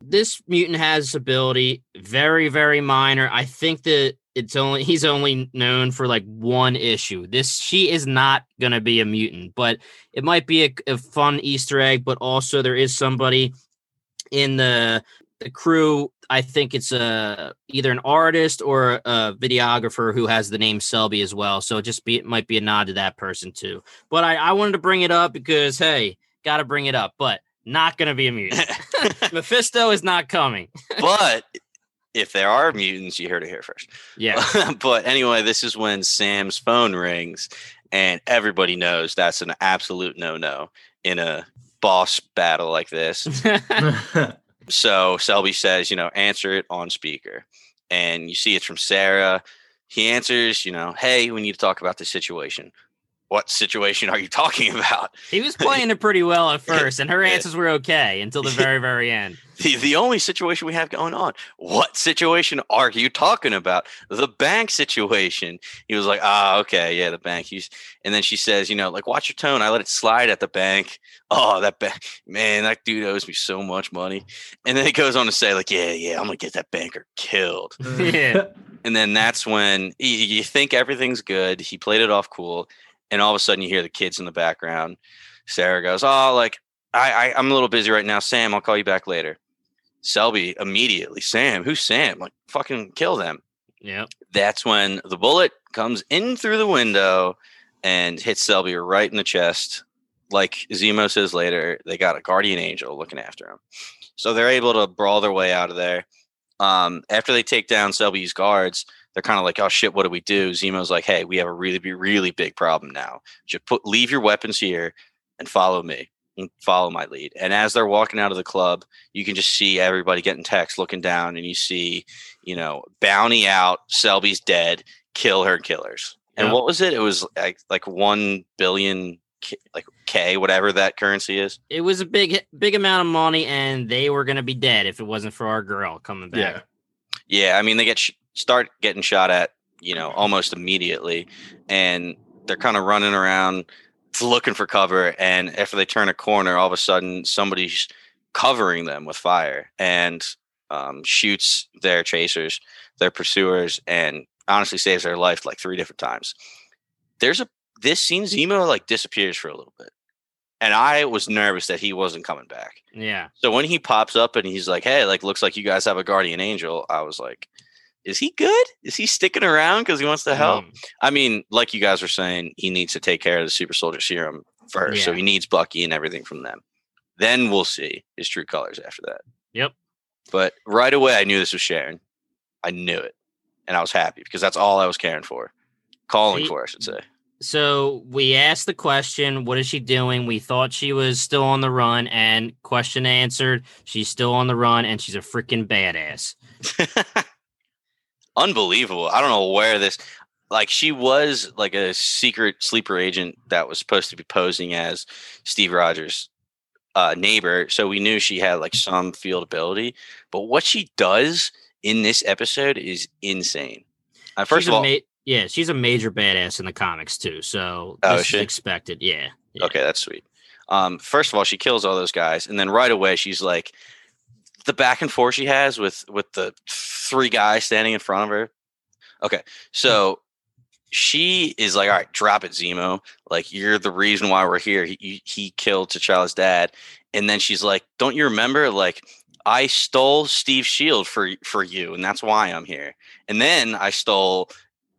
this mutant has this ability very very minor. I think that it's only he's only known for like one issue. This she is not going to be a mutant but it might be a, a fun easter egg but also there is somebody in the the crew. I think it's a either an artist or a videographer who has the name selby as well. So it just be it might be a nod to that person too. But i i wanted to bring it up because hey gotta bring it up but not gonna be a mutant Mephisto is not coming. but if there are mutants, you heard it here first. Yeah. but anyway, this is when Sam's phone rings, and everybody knows that's an absolute no no in a boss battle like this. So Selby says, you know, answer it on speaker. And you see it's from Sarah. He answers, you know, hey, we need to talk about this situation. What situation are you talking about? he was playing it pretty well at first, and her answers were okay until the very, very end. The, the only situation we have going on. What situation are you talking about? The bank situation. He was like, ah, okay, yeah, the bank. He's, and then she says, you know, like, watch your tone. I let it slide at the bank. Oh, that bank, man, that dude owes me so much money. And then he goes on to say, like, yeah, yeah, I'm gonna get that banker killed. Yeah. And then that's when you, you think everything's good. He played it off cool, and all of a sudden you hear the kids in the background. Sarah goes, "Oh, like I, I I'm a little busy right now. Sam, I'll call you back later." Selby immediately, Sam, who's Sam? Like fucking kill them. Yeah. That's when the bullet comes in through the window and hits Selby right in the chest. Like Zemo says later, they got a guardian angel looking after him. So they're able to brawl their way out of there. Um, after they take down Selby's guards, they're kind of like, "Oh shit, what do we do?" Zemo's like, "Hey, we have a really, be- really big problem now. Just put leave your weapons here and follow me, and follow my lead." And as they're walking out of the club, you can just see everybody getting text, looking down, and you see, you know, bounty out, Selby's dead, kill her killers. And Yeah. what was it? It was like like one billion, K- like K, whatever that currency is. It was a big, big amount of money, and they were going to be dead if it wasn't for our girl coming back. yeah. Yeah, I mean they get sh- start getting shot at, you know, almost immediately, and they're kind of running around looking for cover. And after they turn a corner, all of a sudden somebody's covering them with fire and um, shoots their chasers, their pursuers, and honestly saves their life like three different times. There's a this scene Zemo like disappears for a little bit, and I was nervous that he wasn't coming back. Yeah. So when he pops up and he's like, "Hey, like looks like you guys have a guardian angel," I was like, "Is he good? Is he sticking around because he wants to help?" Mm. I mean, like you guys were saying, he needs to take care of the super soldier serum first, so he needs Bucky and everything from them. Then we'll see his true colors after that. Yep. But right away, I knew this was Sharon. I knew it, and I was happy because that's all I was caring for, calling See- for, I should say. So we asked the question, what is she doing? We thought she was still on the run, and question answered, she's still on the run, and she's a freaking badass. unbelievable. I don't know where this like she was like a secret sleeper agent that was supposed to be posing as Steve Rogers' uh, neighbor, so we knew she had like some field ability. But what she does in this episode is insane. Uh, first She's of all, ma- yeah, she's a major badass in the comics too. So Oh, this is expected. Yeah. yeah. Okay, that's sweet. Um, first of all, she kills all those guys, and then right away she's like, the back and forth she has with with the three guys standing in front of her. Okay, hmm. so she is like, all right, drop it, Zemo. Like, you're the reason why we're here. He, he killed T'Challa's dad. And then she's like, don't you remember? Like, I stole Steve's shield for for you, and that's why I'm here. And then I stole hmm.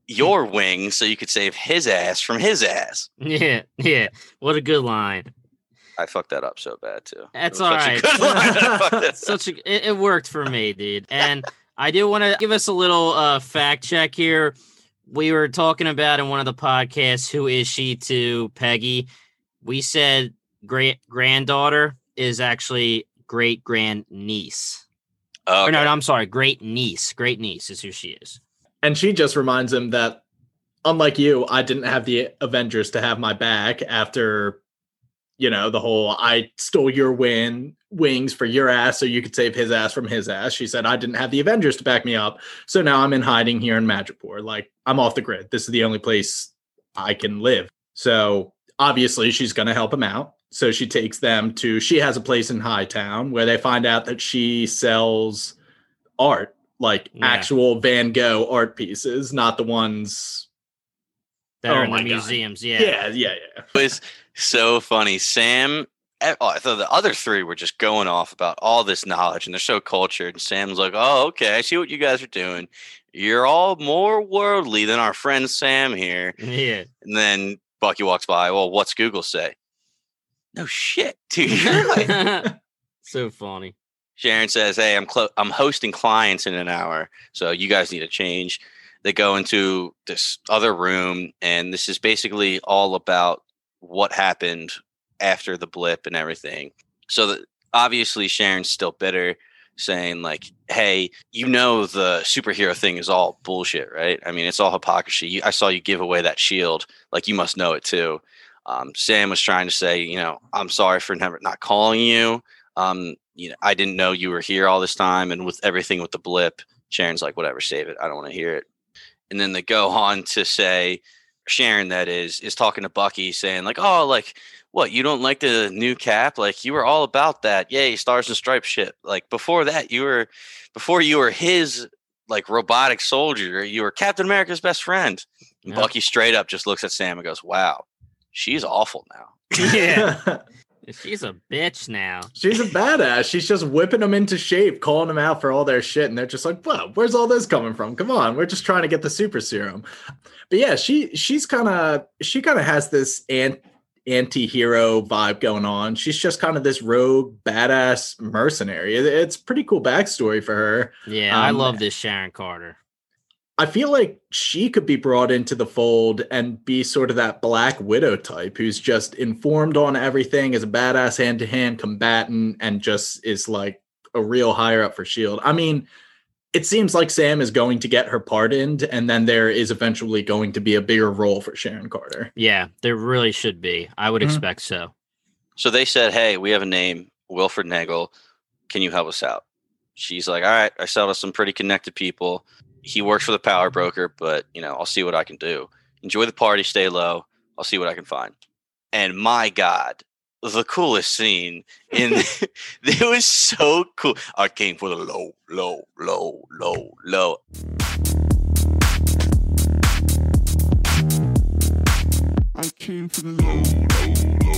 your wing so you could save his ass from his ass. Yeah, yeah. What a good line. I fucked that up so bad too. That's It was all such a right. good line. I fucked that up. Such a it, it worked for me, dude. And I do want to give us a little uh fact check here. We were talking about in one of the podcasts who is she to Peggy. We said great granddaughter is actually great grand niece. Or Okay. no, no, I'm sorry, great niece. Great niece is who she is. And she just reminds him that, unlike you, I didn't have the Avengers to have my back after, you know, the whole I stole your win wings for your ass so you could save his ass from his ass. She said I didn't have the Avengers to back me up, so now I'm in hiding here in Magicpur. Like I'm off the grid. This is the only place I can live. So obviously she's going to help him out. So she takes them to. She has a place in Hightown where they find out that she sells art like Yeah. actual Van Gogh art pieces, not the ones. That Oh are in oh my the God. museums. Yeah. Yeah, yeah, yeah. So funny. Sam, eh, oh, I thought the other three were just going off about all this knowledge and they're so cultured. And Sam's like, oh, okay, I see what you guys are doing. You're all more worldly than our friend Sam here. Yeah. And then Bucky walks by. Well, what's Google say? No shit, dude. So funny. Sharon says, "Hey, I'm clo- I'm hosting clients in an hour, so you guys need to change." They go into this other room, and this is basically all about what happened after the blip and everything. So that obviously Sharon's still bitter, saying like, "Hey, you know the superhero thing is all bullshit, right? I mean, it's all hypocrisy. You, I saw you give away that shield, like you must know it too." Um, Sam was trying to say, you know, I'm sorry for never not calling you. Um, you know, I didn't know you were here all this time, and with everything with the blip, Sharon's like, whatever, save it. I don't want to hear it. And then they go on to say, Sharon, that is, is talking to Bucky, saying like, oh, like, what? You don't like the new cap? Like, you were all about that, yay, stars and stripes shit. Like before that, you were, before you were his like robotic soldier, you were Captain America's best friend. And Yeah. Bucky straight up just looks at Sam and goes, wow, she's awful now. Yeah. She's a bitch now. She's a badass. She's just whipping them into shape, calling them out for all their shit. And they're just like, well, where's all this coming from? Come on. We're just trying to get the super serum. But yeah, she she's kind of she kind of has this ant anti-hero vibe going on. She's just kind of this rogue badass mercenary. It- It's pretty cool backstory for her. Yeah, I Um, love this Sharon Carter. I feel like she could be brought into the fold and be sort of that Black Widow type who's just informed on everything, is a badass hand to hand combatant, and just is like a real higher up for S.H.I.E.L.D. I mean, it seems like Sam is going to get her pardoned, and then there is eventually going to be a bigger role for Sharon Carter. Yeah, there really should be. I would Mhm. expect so. So they said, "Hey, we have a name, Wilfred Nagel. Can you help us out?" She's like, "All right, I sell to some pretty connected people. He works for the power broker, but you know, I'll see what I can do. Enjoy the party, stay low. I'll see what I can find." And my God, the coolest scene in it was so cool. I came for the low, low, low, low, low. I came for the low, low, low,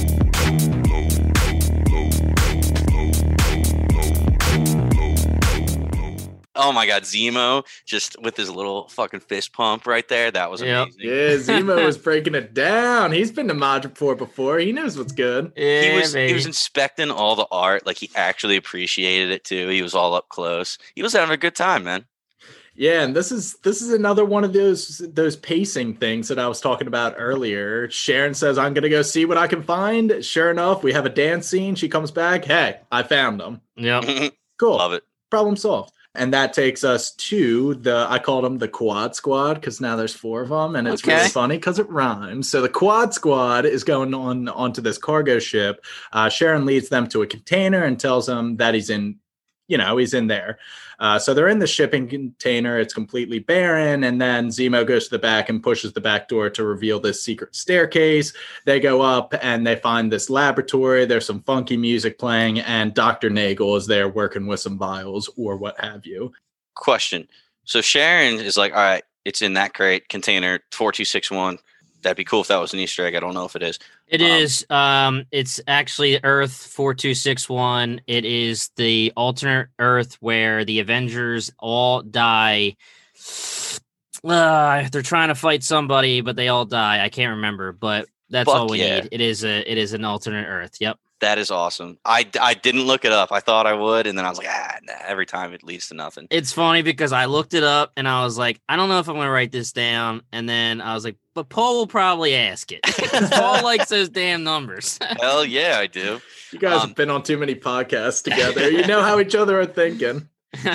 Oh my God, Zemo just with his little fucking fist pump right there. That was Yep. amazing. Yeah, Zemo was breaking it down. He's been to Madripoor before. He knows what's good. Yeah, he was he was inspecting all the art like he actually appreciated it too he was all up close he was having a good time man Yeah, and this is this is another one of those those pacing things that I was talking about earlier. Sharon says, "I'm gonna go see what I can find." Sure enough, we have a dance scene. She comes back. Hey, I found them. Yeah, Cool. love it Problem solved. And that takes us to the I called them the Quad Squad because now there's four of them, and it's Okay. really funny because it rhymes. So the Quad Squad is going on onto this cargo ship. Uh, Sharon leads them to a container and tells them that he's in, you know, he's in there. Uh, so they're in the shipping container. It's completely barren, and then Zemo goes to the back and pushes the back door to reveal this secret staircase. They go up and they find this laboratory. There's some funky music playing, and Dr. Nagel is there working with some vials or what have you. question so sharon is like all right It's in that crate container four two six one. That'd be cool if that was an Easter egg. I don't know if it is. It Um, is. Um, it's actually Earth four two six one. It is the alternate Earth where the Avengers all die. Uh, they're trying to fight somebody, but they all die. I can't remember, but that's all we yeah. need. It is a. It is an alternate Earth. Yep. That is awesome. I, I didn't look it up. I thought I would, and then I was like, ah, nah, every time it leads to nothing. It's funny because I looked it up and I was like, I don't know if I'm going to write this down. And then I was like, but Paul will probably ask it. Paul likes those damn numbers. Hell yeah, I do. You guys Um, have been on too many podcasts together. You know how each other are thinking.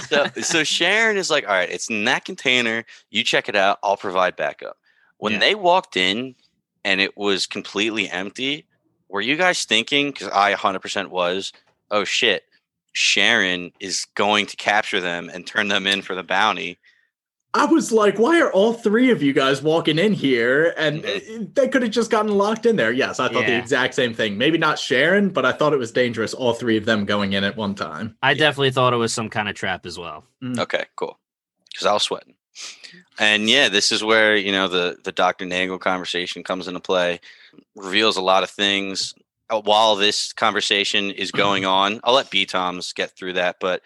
so, so Sharon is like, all right, it's in that container. You check it out. I'll provide backup. When Yeah. they walked in and it was completely empty, were you guys thinking? Because I 100% was, oh shit, Sharon is going to capture them and turn them in for the bounty. I was like, why are all three of you guys walking in here? And Mhm. uh, they could have just gotten locked in there. Yes, I thought the exact same thing. Maybe not Sharon, but I thought it was dangerous, all three of them going in at one time. I definitely thought it was some kind of trap as well. Okay, cool. Because I was sweating. And yeah, this is where you know the the Dr. Nagel conversation comes into play. Reveals a lot of things. Uh, While this conversation is going on, I'll let B Toms get through that. But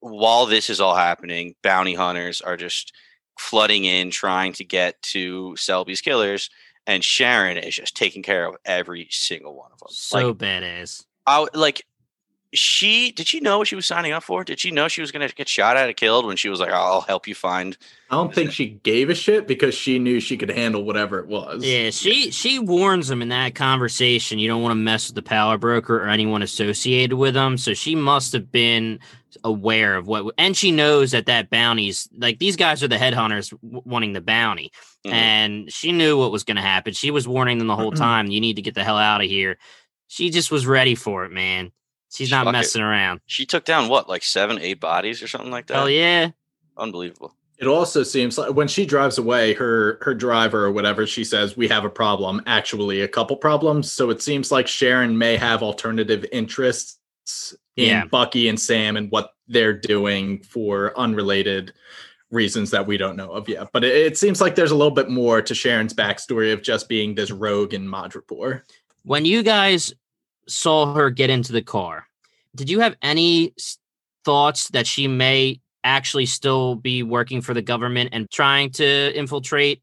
while this is all happening, bounty hunters are just flooding in, trying to get to Selby's killers, and Sharon is just taking care of every single one of them. So like, badass. I like she did she know what she was signing up for? Did she know she was going to get shot at or killed when she was like, "I'll help you find"? I don't think she gave a shit because she knew she could handle whatever it was. Yeah, she she warns him in that conversation. You don't want to mess with the power broker or anyone associated with them. So she must have been aware of what, and she knows that that bounty's like these guys are the headhunters wanting the bounty, Mhm. and she knew what was going to happen. She was warning them the whole time. You need to get the hell out of here. She just was ready for it, man. She's not Fuck it. messing around. She took down what, like seven, eight bodies or something like that. Hell yeah. Unbelievable. It also seems like when she drives away, her her driver or whatever, she says, We have a problem, actually a couple problems. So it seems like Sharon may have alternative interests in Yeah. Bucky and Sam and what they're doing for unrelated reasons that we don't know of yet. But it, it seems like there's a little bit more to Sharon's backstory of just being this rogue in Madripoor. when you guys saw her get into the car, did you have any thoughts that she may actually still be working for the government and trying to infiltrate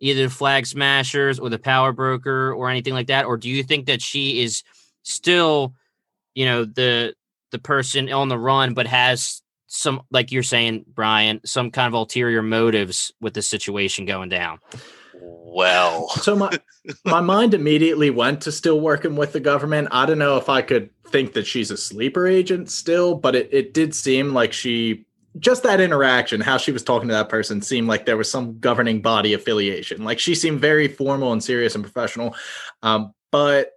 either the flag smashers or the power broker or anything like that? Or do you think that she is still, you know, the the person on the run, but has some, like you're saying, Brian, some kind of ulterior motives with the situation going down? Well, So my my mind immediately went to still working with the government. I don't know if I could think that she's a sleeper agent still, but it, it did seem like she just that interaction, how she was talking to that person seemed like there was some governing body affiliation. Like she seemed very formal and serious and professional. Um, but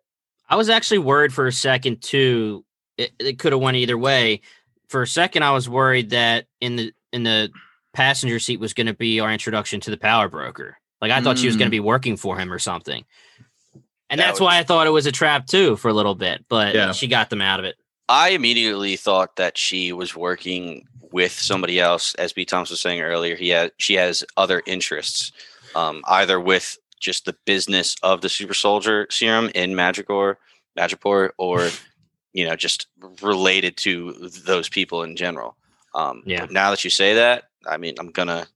I was actually worried for a second too. It, it could have went either way. For a second, I was worried that in the in the passenger seat was going to be our introduction to the power broker. Like I thought she was going to Mm. be working for him or something. And That that's would- why I thought it was a trap too for a little bit, but Yeah. she got them out of it. I immediately thought that she was working with somebody else. As B. Thomas was saying earlier, he had she has other interests, um, either with just the business of the super soldier serum in Magicor, Magipore, or you know, just related to those people in general. Um, Yeah. Now that you say that, I mean, I'm gonna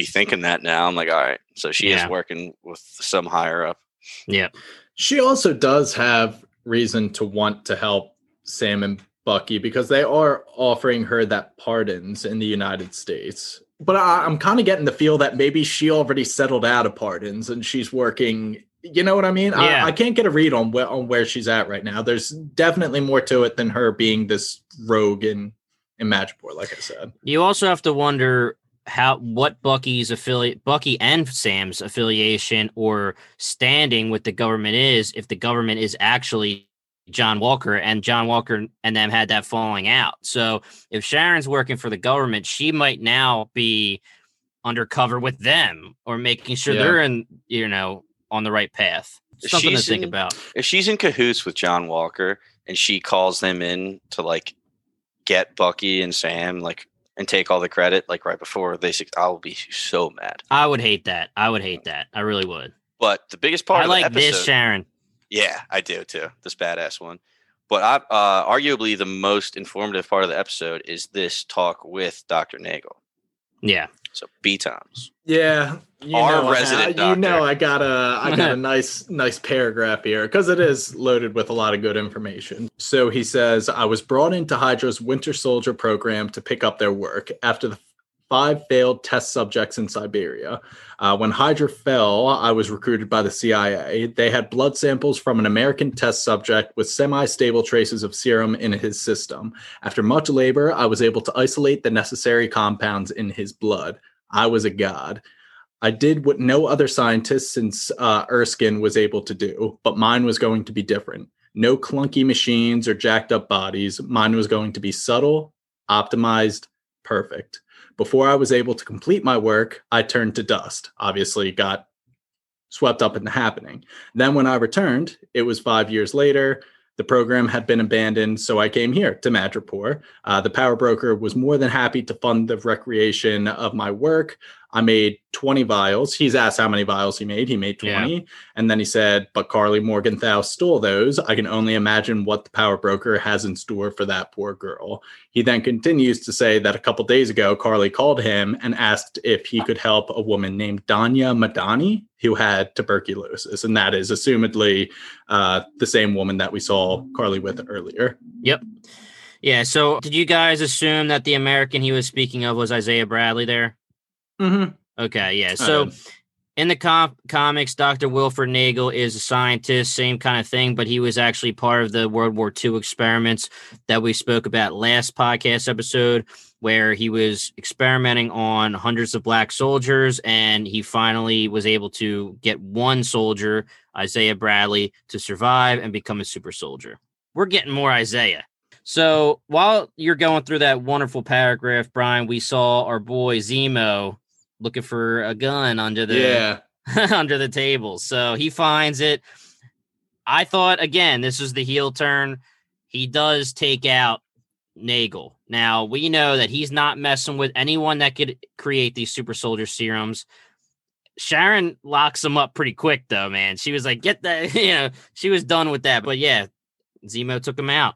be thinking that now. I'm like, all right, so she Yeah. is working with some higher up. Yeah. she also does have reason to want to help Sam and Bucky because they are offering her that pardons in the United States. But I, I'm kind of getting the feel that maybe she already settled out of pardons and she's working. You know what I mean? Yeah. I, I can't get a read on where on where she's at right now. There's definitely more to it than her being this rogue in in Magipore, like I said. You also have to wonder how what Bucky's affiliate Bucky and Sam's affiliation or standing with the government is if the government is actually John Walker and John Walker and them had that falling out. So if Sharon's working for the government, she might now be undercover with them or making sure Yeah. they're in, you know, on the right path. Something She's to think in- about. if she's in cahoots with John Walker and she calls them in to like get Bucky and Sam like and take all the credit like right before they suc- I'll be so mad. I would hate that. I would hate that. I really would. But the biggest part I of like the episode, this, Sharon. Yeah, I do too. This badass one. But I, uh, arguably the most informative part of the episode is this talk with Dr. Nagel. Yeah. So B times. Yeah, you Our know, I- resident you know. I got a, I got a nice, nice paragraph here because it is loaded with a lot of good information. So he says, "I was brought into Hydra's Winter Soldier program to pick up their work after the five failed test subjects in Siberia. Uh, when Hydra fell, I was recruited by the CIA. They had blood samples from an American test subject with semi-stable traces of serum in his system. After much labor, I was able to isolate the necessary compounds in his blood. I was a god." I did what no other scientist since uh, Erskine was able to do, but mine was going to be different. No clunky machines or jacked up bodies. Mine was going to be subtle, optimized, perfect. Before I was able to complete my work, I turned to dust. Obviously, got swept up in the happening. Then, when I returned, it was five years later. The program had been abandoned, so I came here to Madripoor. Uh, the power broker was more than happy to fund the recreation of my work. I made 20 vials. He's asked how many vials he made. He made 20. And then he said, But Karli Morgenthau stole those. I can only imagine what the power broker has in store for that poor girl. He then continues to say that a couple days ago, Karli called him and asked if he could help a woman named Donya Madani who had tuberculosis. And that is assumedly uh, the same woman that we saw Karli with earlier. Yep. Yeah. So did you guys assume that the American he was speaking of was Isaiah Bradley there? Mm-hmm. Okay. Yeah. So in the com- comics, Dr. Wilfred Nagel is a scientist, same kind of thing, but he was actually part of the World War II experiments that we spoke about last podcast episode, where he was experimenting on hundreds of black soldiers, and he finally was able to get one soldier, Isaiah Bradley, to survive and become a super soldier. We're getting more Isaiah. So while you're going through that wonderful paragraph, Brian, we saw our boy Zemo looking for a gun under the yeah. under the table. So he finds it. I thought again, this is the heel turn. He does take out Nagel. Now we know that he's not messing with anyone that could create these super soldier serums. Sharon locks him up pretty quick though, man. She was like, get that, you know, she was done with that. But yeah, Zemo took him out.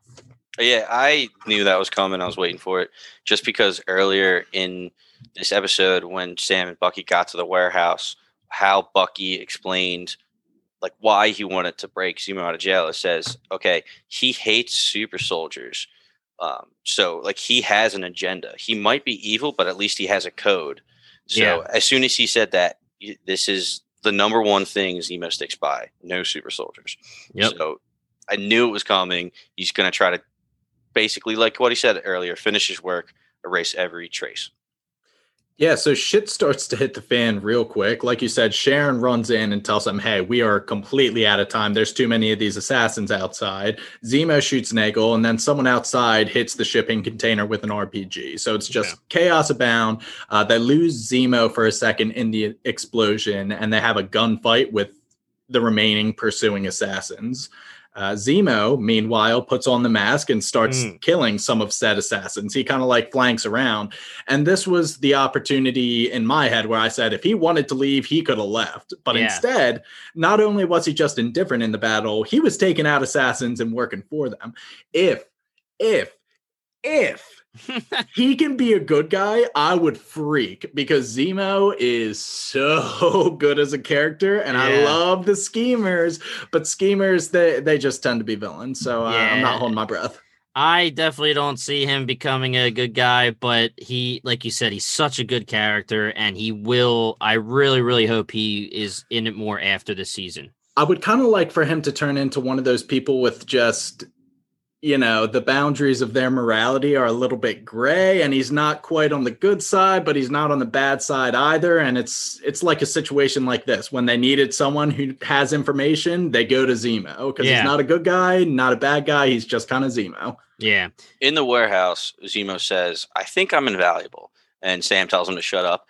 Yeah, I knew that was coming. I was waiting for it just because earlier in this episode, when Sam and Bucky got to the warehouse, how Bucky explained like why he wanted to break Zemo out of jail. It says, okay, he hates super soldiers. Um, so like he has an agenda. He might be evil, but at least he has a code. So Yeah. as soon as he said that, this is the number one thing Zemo sticks by: no super soldiers. Yep. So I knew it was coming. He's going to try to basically, like what he said earlier, finish his work, erase every trace. Yeah, so shit starts to hit the fan real quick. Like you said, Sharon runs in and tells them, hey, we are completely out of time. There's too many of these assassins outside. Zemo shoots Nagel, and then someone outside hits the shipping container with an RPG. So it's just chaos abound. Uh, they lose Zemo for a second in the explosion, and they have a gunfight with the remaining pursuing assassins. Uh, Zemo, meanwhile, puts on the mask and starts Mm. killing some of said assassins. He kind of like flanks around. And this was the opportunity in my head where I said, if he wanted to leave, he could have left. But Yeah. instead, not only was he just indifferent in the battle, he was taking out assassins and working for them. If, if, if he can be a good guy, I would freak because Zemo is so good as a character, and I love the schemers. But schemers, they they just tend to be villains. So uh, I'm not holding my breath. I definitely don't see him becoming a good guy, but he, like you said, he's such a good character, and he will. I really, really hope he is in it more after the season. I would kind of like for him to turn into one of those people with just, you know, the boundaries of their morality are a little bit gray, and he's not quite on the good side, but he's not on the bad side either. And it's it's like a situation like this when they needed someone who has information, they go to Zemo because Yeah. he's not a good guy, not a bad guy. He's just kind of Zemo. Yeah, In the warehouse, Zemo says, I think I'm invaluable. And Sam tells him to shut up.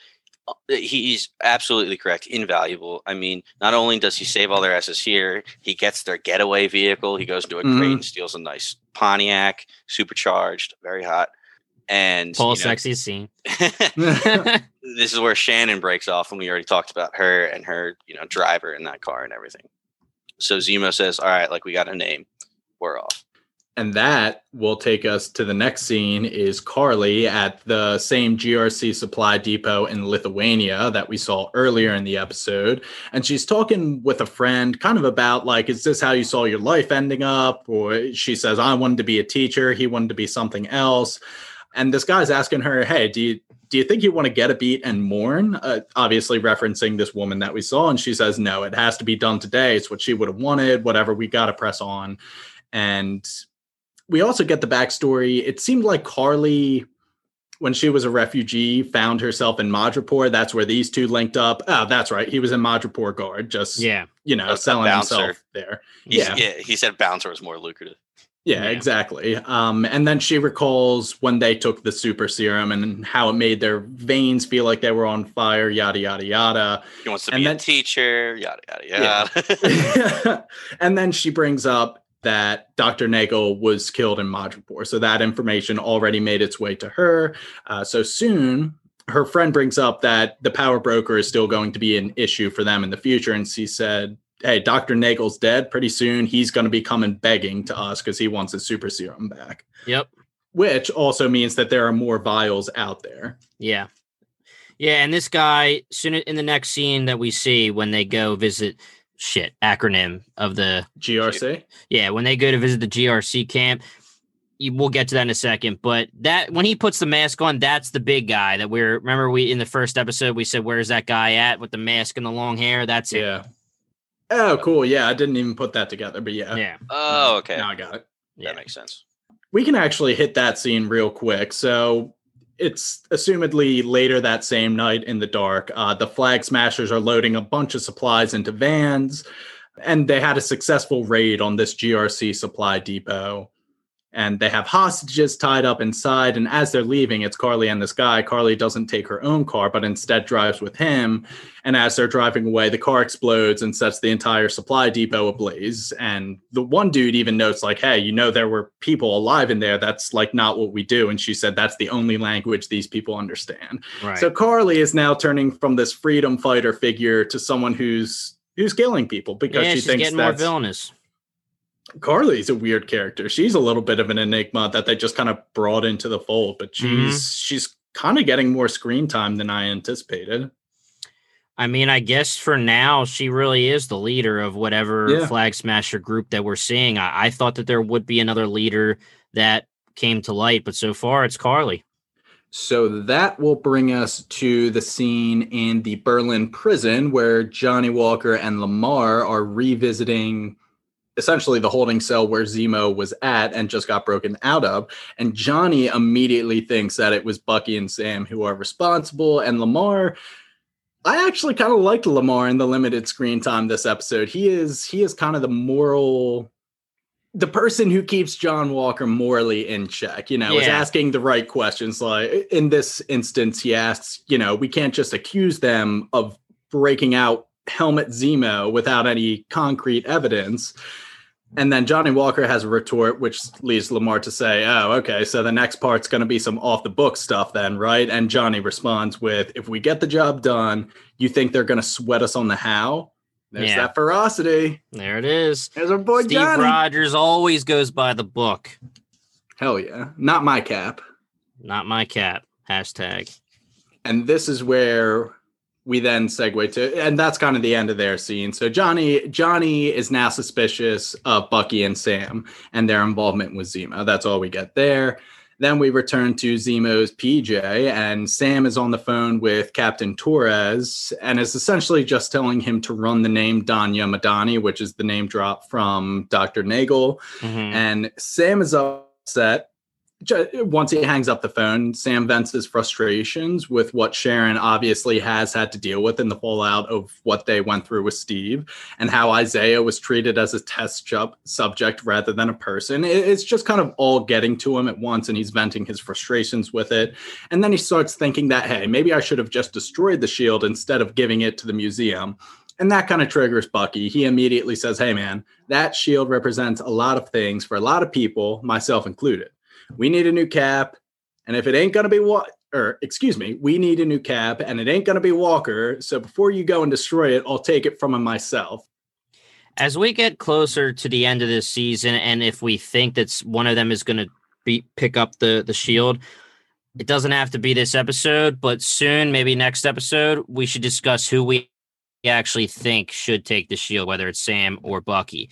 Uh, He's absolutely correct. Invaluable. I mean, not only does he save all their asses here, he gets their getaway vehicle. He goes into a Mhm. crate and steals a nice Pontiac, supercharged, very hot. And Paul you know, sexy scene. this is where Shannon breaks off, and we already talked about her and her, you know, driver in that car and everything. So Zemo says, "All right, like we got a name, we're off." And that will take us to the next scene is Karli at the same GRC supply depot in Lithuania that we saw earlier in the episode. And she's talking with a friend kind of about like, is this how you saw your life ending up? Or she says, I wanted to be a teacher. He wanted to be something else. And this guy's asking her, hey, do you do you think you want to get a beat and mourn? Uh, obviously, referencing this woman that we saw. And she says, no, it has to be done today. It's what she would have wanted, whatever. We got to press on. And we also get the backstory. It seemed like Karli, when she was a refugee, found herself in Madripoor. That's where these two linked up. Oh, that's right. He was in Madripoor Guard, just Yeah. you know, A- a selling bouncer. himself there. He's- Yeah. yeah. He said bouncer was more lucrative. Yeah, Yeah. exactly. Um, and then she recalls when they took the super serum and how it made their veins feel like they were on fire, yada yada yada. He wants to And be then- a teacher. Yada yada Yeah. yada. and then she brings up that Dr. Nagel was killed in Madripoor. So that information already made its way to her. Uh, so soon, her friend brings up that the power broker is still going to be an issue for them in the future. And she said, Hey, Dr. Nagel's dead. Pretty soon, he's going to be coming begging to us because he wants his super serum back, Yep. which also means that there are more vials out there. Yeah. Yeah, and this guy soon in the next scene that we see when they go visit shit acronym of the GRC? yeah when they go to visit the GRC camp. You, we'll get to that in a second, but that when he puts the mask on, that's the big guy that we're remember we in the first episode we said where's that guy at with the mask and the long hair? That's it. Yeah. Oh, cool. Yeah, I didn't even put that together, but yeah. Yeah. oh, okay. Now I got it. Yeah. That makes sense. we can actually hit that scene real quick. So it's assumedly later that same night in the dark. Uh, the flag smashers are loading a bunch of supplies into vans, and they had a successful raid on this GRC supply depot. And they have hostages tied up inside. And as they're leaving, it's Karli and this guy. Karli doesn't take her own car, but instead drives with him. And as they're driving away, the car explodes and sets the entire supply depot ablaze. And the one dude even notes, like, hey, you know, there were people alive in there. That's like not what we do. And she said, that's the only language these people understand. Right. So Karli is now turning from this freedom fighter figure to someone who's who's killing people because yeah, she she's thinks getting more villainous. Karli's a weird character. She's a little bit of an enigma that they just kind of brought into the fold, but Mm-hmm. she's she's kind of getting more screen time than I anticipated. I mean, I guess for now, she really is the leader of whatever Yeah. flag smasher group that we're seeing. I, I thought that there would be another leader that came to light, but so far it's Karli. So that will bring us to the scene in the Berlin prison where Johnny Walker and Lemar are revisiting essentially the holding cell where Zemo was at and just got broken out of. And Johnny immediately thinks that it was Bucky and Sam who are responsible. And Lemar, I actually kind of liked Lemar in the limited screen time this episode. He is he is kind of the moral the person who keeps John Walker morally in check, you know, is asking the right questions. Like in this instance, he asks, you know, we can't just accuse them of breaking out Helmut Zemo without any concrete evidence. And then Johnny Walker has a retort, which leads Lemar to say, Oh, okay, so the next part's going to be some off the book stuff, then, right? And Johnny responds with, If we get the job done, you think they're going to sweat us on the how? There's Yeah. that ferocity. There it is. There's our boy Steve Johnny. Rogers always goes by the book. Hell yeah. Not my cap. Not my cap. Hashtag. and this is where we then segue to and that's kind of the end of their scene so johnny johnny is now suspicious of bucky and sam and their involvement with zemo that's all we get there then we return to zemo's pj and sam is on the phone with captain torres and is essentially just telling him to run the name donya madani which is the name drop from dr nagel Mhm. and Sam is upset. Once he hangs up the phone, Sam vents his frustrations with what Sharon obviously has had to deal with in the fallout of what they went through with Steve and how Isaiah was treated as a test sub- subject rather than a person. It's just kind of all getting to him at once, and he's venting his frustrations with it. And then he starts thinking that, hey, maybe I should have just destroyed the shield instead of giving it to the museum. And that kind of triggers Bucky. He immediately says, Hey, man, that shield represents a lot of things for a lot of people, myself included. We need a new cap. And if it ain't gonna be what or excuse me, we need a new cap and it ain't gonna be Walker. So before you go and destroy it, I'll take it from him myself. As we get closer to the end of this season, and if we think that one of them is going to be pick up the the shield, it doesn't have to be this episode, but soon, maybe next episode, we should discuss who we actually think should take the shield, whether it's Sam or Bucky.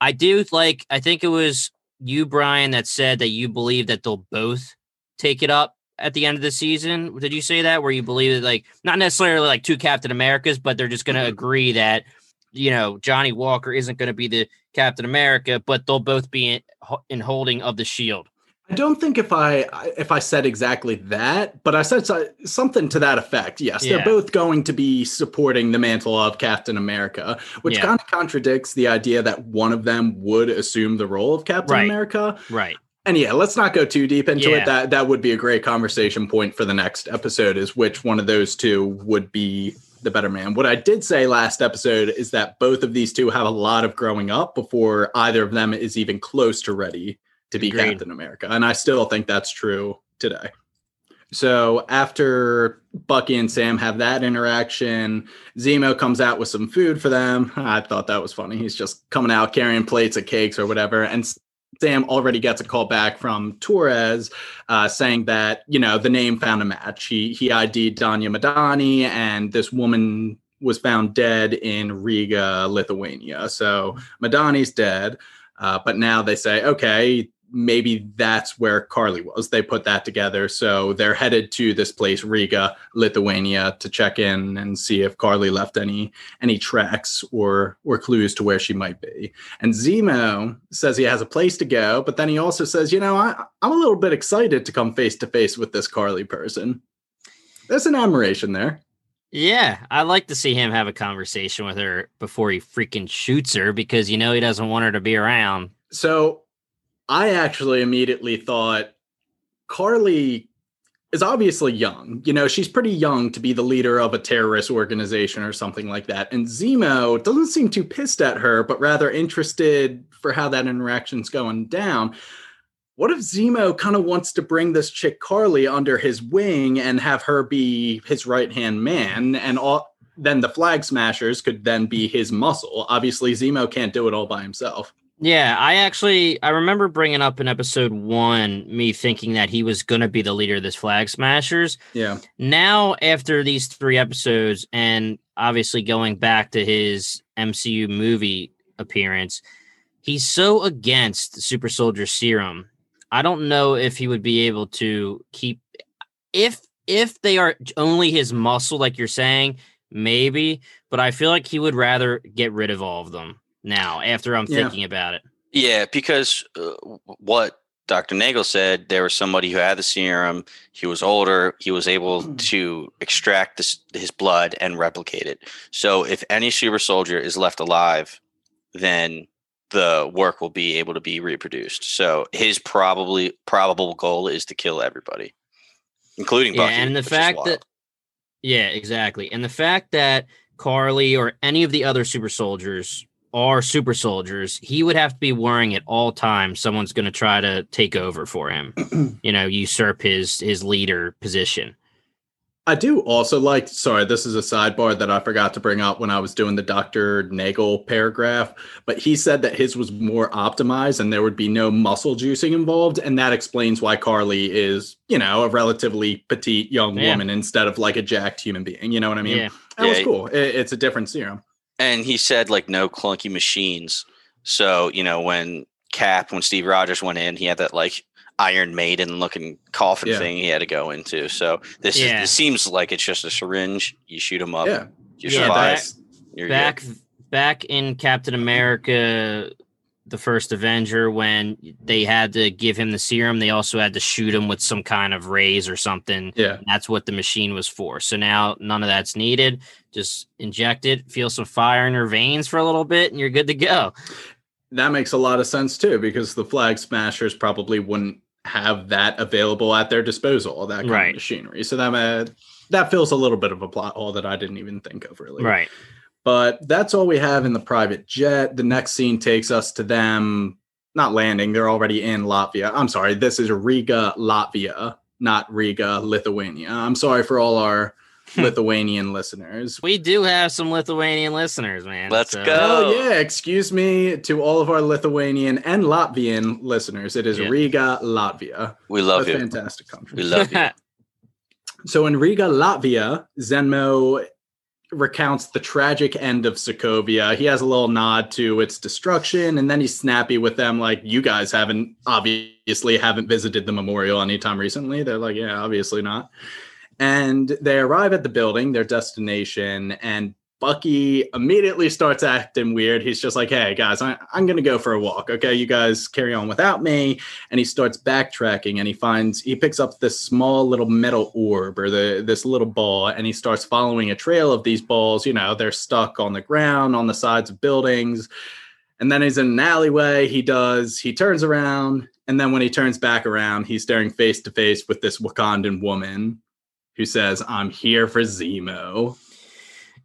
I do like. I think it was you, Brian, that said that you believe that they'll both take it up at the end of the season. Did you say that? Where you believe that, like, not necessarily like two Captain Americas, but they're just going to Mhm. agree that you know Johnny Walker isn't going to be the Captain America, but they'll both be in, in holding of the shield. I don't think if I if I said exactly that, but I said so- something to that effect. Yes, Yeah. they're both going to be supporting the mantle of Captain America, which Yeah. kind of contradicts the idea that one of them would assume the role of Captain Right. America. Right. And yeah, let's not go too deep into Yeah. it. That that would be a great conversation point for the next episode. Is which one of those two would be the better man? What I did say last episode is that both of these two have a lot of growing up before either of them is even close to ready to be Agreed. Captain America, and I still think that's true today. So after Bucky and Sam have that interaction, Zemo comes out with some food for them. I thought that was funny. He's just coming out carrying plates of cakes or whatever, and Sam already gets a call back from Torres uh, saying that you know the name found a match. He he ID'd Donya Madani, and this woman was found dead in Riga, Lithuania. So Madani's dead, uh, but now they say okay. Maybe that's where Karli was. They put that together. So they're headed to this place, Riga, Lithuania, to check in and see if Karli left any any tracks or or clues to where she might be. And Zemo says he has a place to go, but then he also says, you know, I, I'm a little bit excited to come face to face with this Karli person. There's an admiration there. Yeah, I like to see him have a conversation with her before he freaking shoots her because you know he doesn't want her to be around. So I actually immediately thought Karli is obviously young. You know, she's pretty young to be the leader of a terrorist organization or something like that. And Zemo doesn't seem too pissed at her, but rather interested for how that interaction's going down. What if Zemo kind of wants to bring this chick Karli under his wing and have her be his right hand man? And all, then the flag smashers could then be his muscle. Obviously, Zemo can't do it all by himself. Yeah, I actually I remember bringing up in episode one me thinking that he was going to be the leader of this Flag Smashers. Yeah. Now, after these three episodes, and obviously going back to his MCU movie appearance, he's so against the Super Soldier Serum. I don't know if he would be able to keep if if they are only his muscle, like you're saying, maybe. But I feel like he would rather get rid of all of them now. After I'm Yeah. thinking about it. Yeah, because uh, what Dr. Nagel said, there was somebody who had the serum. He was older. He was able to extract this, his blood and replicate it. So, if any super soldier is left alive, then the work will be able to be reproduced. So, his probably probable goal is to kill everybody, including Yeah, Bucky. and the fact that yeah, exactly. And the fact that Karli or any of the other super soldiers are super soldiers, he would have to be worrying at all times someone's going to try to take over for him. you know, usurp his his leader position. I do also like, sorry, this is a sidebar that I forgot to bring up when I was doing the Dr. Nagel paragraph, but he said that his was more optimized and there would be no muscle juicing involved. And that explains why Karli is, you know, a relatively petite young Yeah. woman instead of like a jacked human being. You know what I mean? yeah. That was cool. It- it's a different serum. And he said like no clunky machines. So you know when Cap, when Steve Rogers went in, he had that like Iron Maiden looking coffin Yeah. thing he had to go into. So this Yeah. is this seems like it's just a syringe. You shoot him up. Yeah. You Yeah, survive. that's- You're back good. back in Captain America the first Avenger when they had to give him the serum, they also had to shoot him with some kind of rays or something. Yeah. That's what the machine was for. So now none of that's needed. Just inject it, feel some fire in your veins for a little bit, and you're good to go. That makes a lot of sense too, because the flag smashers probably wouldn't have that available at their disposal, that kind Right. of machinery. So that uh, that feels a little bit of a plot hole that I didn't even think of really. Right. But that's all we have in the private jet. The next scene takes us to them not landing. They're already in Latvia. I'm sorry, this is Riga, Latvia. not Riga, Lithuania. I'm sorry for all our Lithuanian listeners. We do have some Lithuanian listeners, man. Let's so- go. Oh yeah, excuse me to all of our Lithuanian and Latvian listeners. It is Yeah. Riga, Latvia. We love a you. fantastic country. We love you. So in Riga, Latvia, Zemo recounts the tragic end of Sokovia. He has a little nod to its destruction, and then he's snappy with them, like, you guys haven't obviously haven't visited the memorial anytime recently. They're like, yeah, obviously not. And they arrive at the building, their destination, and Bucky immediately starts acting weird. He's just like, hey guys, I, I'm gonna go for a walk. Okay, you guys carry on without me. And he starts backtracking and he finds he picks up this small little metal orb or the this little ball and he starts following a trail of these balls. You know they're stuck on the ground on the sides of buildings. And then he's in an alleyway. He does he turns around. And then when he turns back around he's staring face to face with this wakandan woman who says i'm here for zemo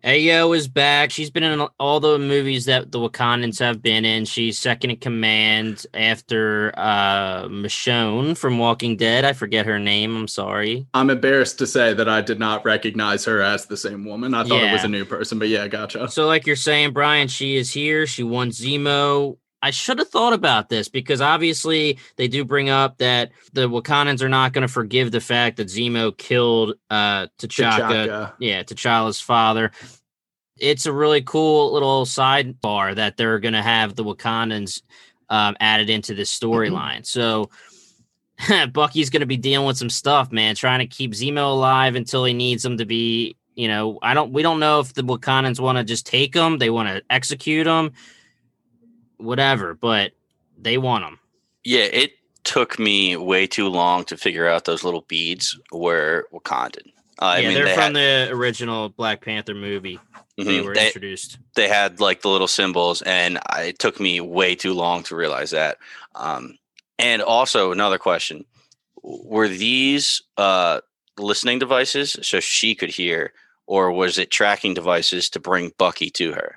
Ayo is back. She's been in all the movies that the Wakandans have been in. She's second in command after uh Michonne from Walking Dead. I forget her name. I'm sorry. i'm embarrassed to say that i did not recognize her as the same woman i thought it was a new person but yeah gotcha So, like you're saying, Brian, she is here. She won Zemo. I should have thought about this because obviously they do bring up that the Wakandans are not going to forgive the fact that Zemo killed uh T'Chaka, T'Chaka. yeah, T'Challa's father. It's a really cool little sidebar that they're going to have the Wakandans um, added into this storyline. So Bucky's going to be dealing with some stuff, man, trying to keep Zemo alive until he needs him to be. You know, I don't. We don't know if the Wakandans want to just take him. They want to execute him, whatever. But they want them. Yeah, it took me way too long to figure out those little beads were Wakandan. Uh, I yeah, mean, they're they from had, the original Black Panther movie. They mhm, were they, introduced. they had like the little symbols, and I, it took me way too long to realize that. Um, and also another question: Were these uh, listening devices so she could hear, or was it tracking devices to bring Bucky to her?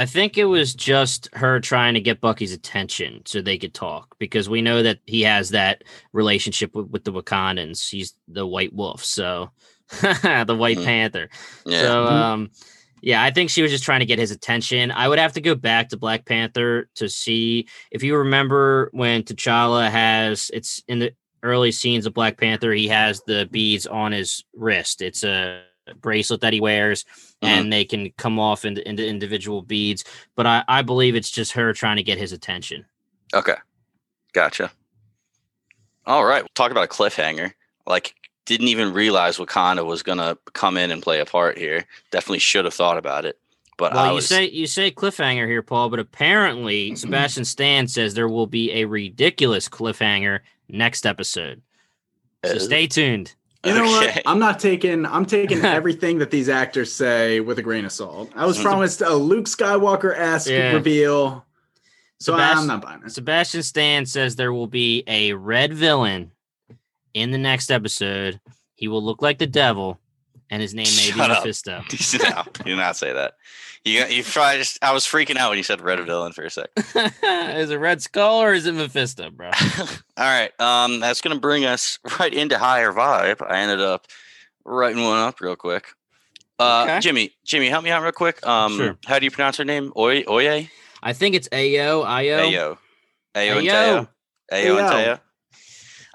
I think it was just her trying to get Bucky's attention so they could talk because we know that he has that relationship with, with the Wakandans. He's the White Wolf, so the White Mhm. Panther. Yeah, So, Mhm. um, yeah, I think she was just trying to get his attention. I would have to go back to Black Panther to see if you remember when T'Challa has it's in the early scenes of Black Panther. He has the beads on his wrist. It's a bracelet that he wears, and they can come off into, into individual beads. But I, I believe it's just her trying to get his attention. Okay. Gotcha. All right. We'll talk about a cliffhanger. Like, didn't even realize Wakanda was gonna come in and play a part here. Definitely should have thought about it. But I Well, you say you say cliffhanger here, Paul, but apparently Sebastian Stan says there will be a ridiculous cliffhanger next episode. So Uh, stay tuned. You know Okay. what? I'm not taking. I'm taking everything that these actors say with a grain of salt. I was promised a Luke Skywalker esque Yeah. reveal, so Sebast- I'm not buying it. Sebastian Stan says there will be a red villain in the next episode. He will look like the devil, and his name may be Shut up. Mephisto. no, you did not say that. You you tried. I was freaking out when you said red villain for a sec. is it Red Skull or is it Mephisto, bro? All right. Um, that's gonna bring us right into higher vibe. I ended up writing one up real quick. Uh, Okay. Jimmy, Jimmy, help me out real quick. Um, Sure. how do you pronounce her name? Oye, Oye, I think it's Ayo. Ayo. Ayo, Ayo, and Ayo. Teo. Ayo and Ayo. Teo.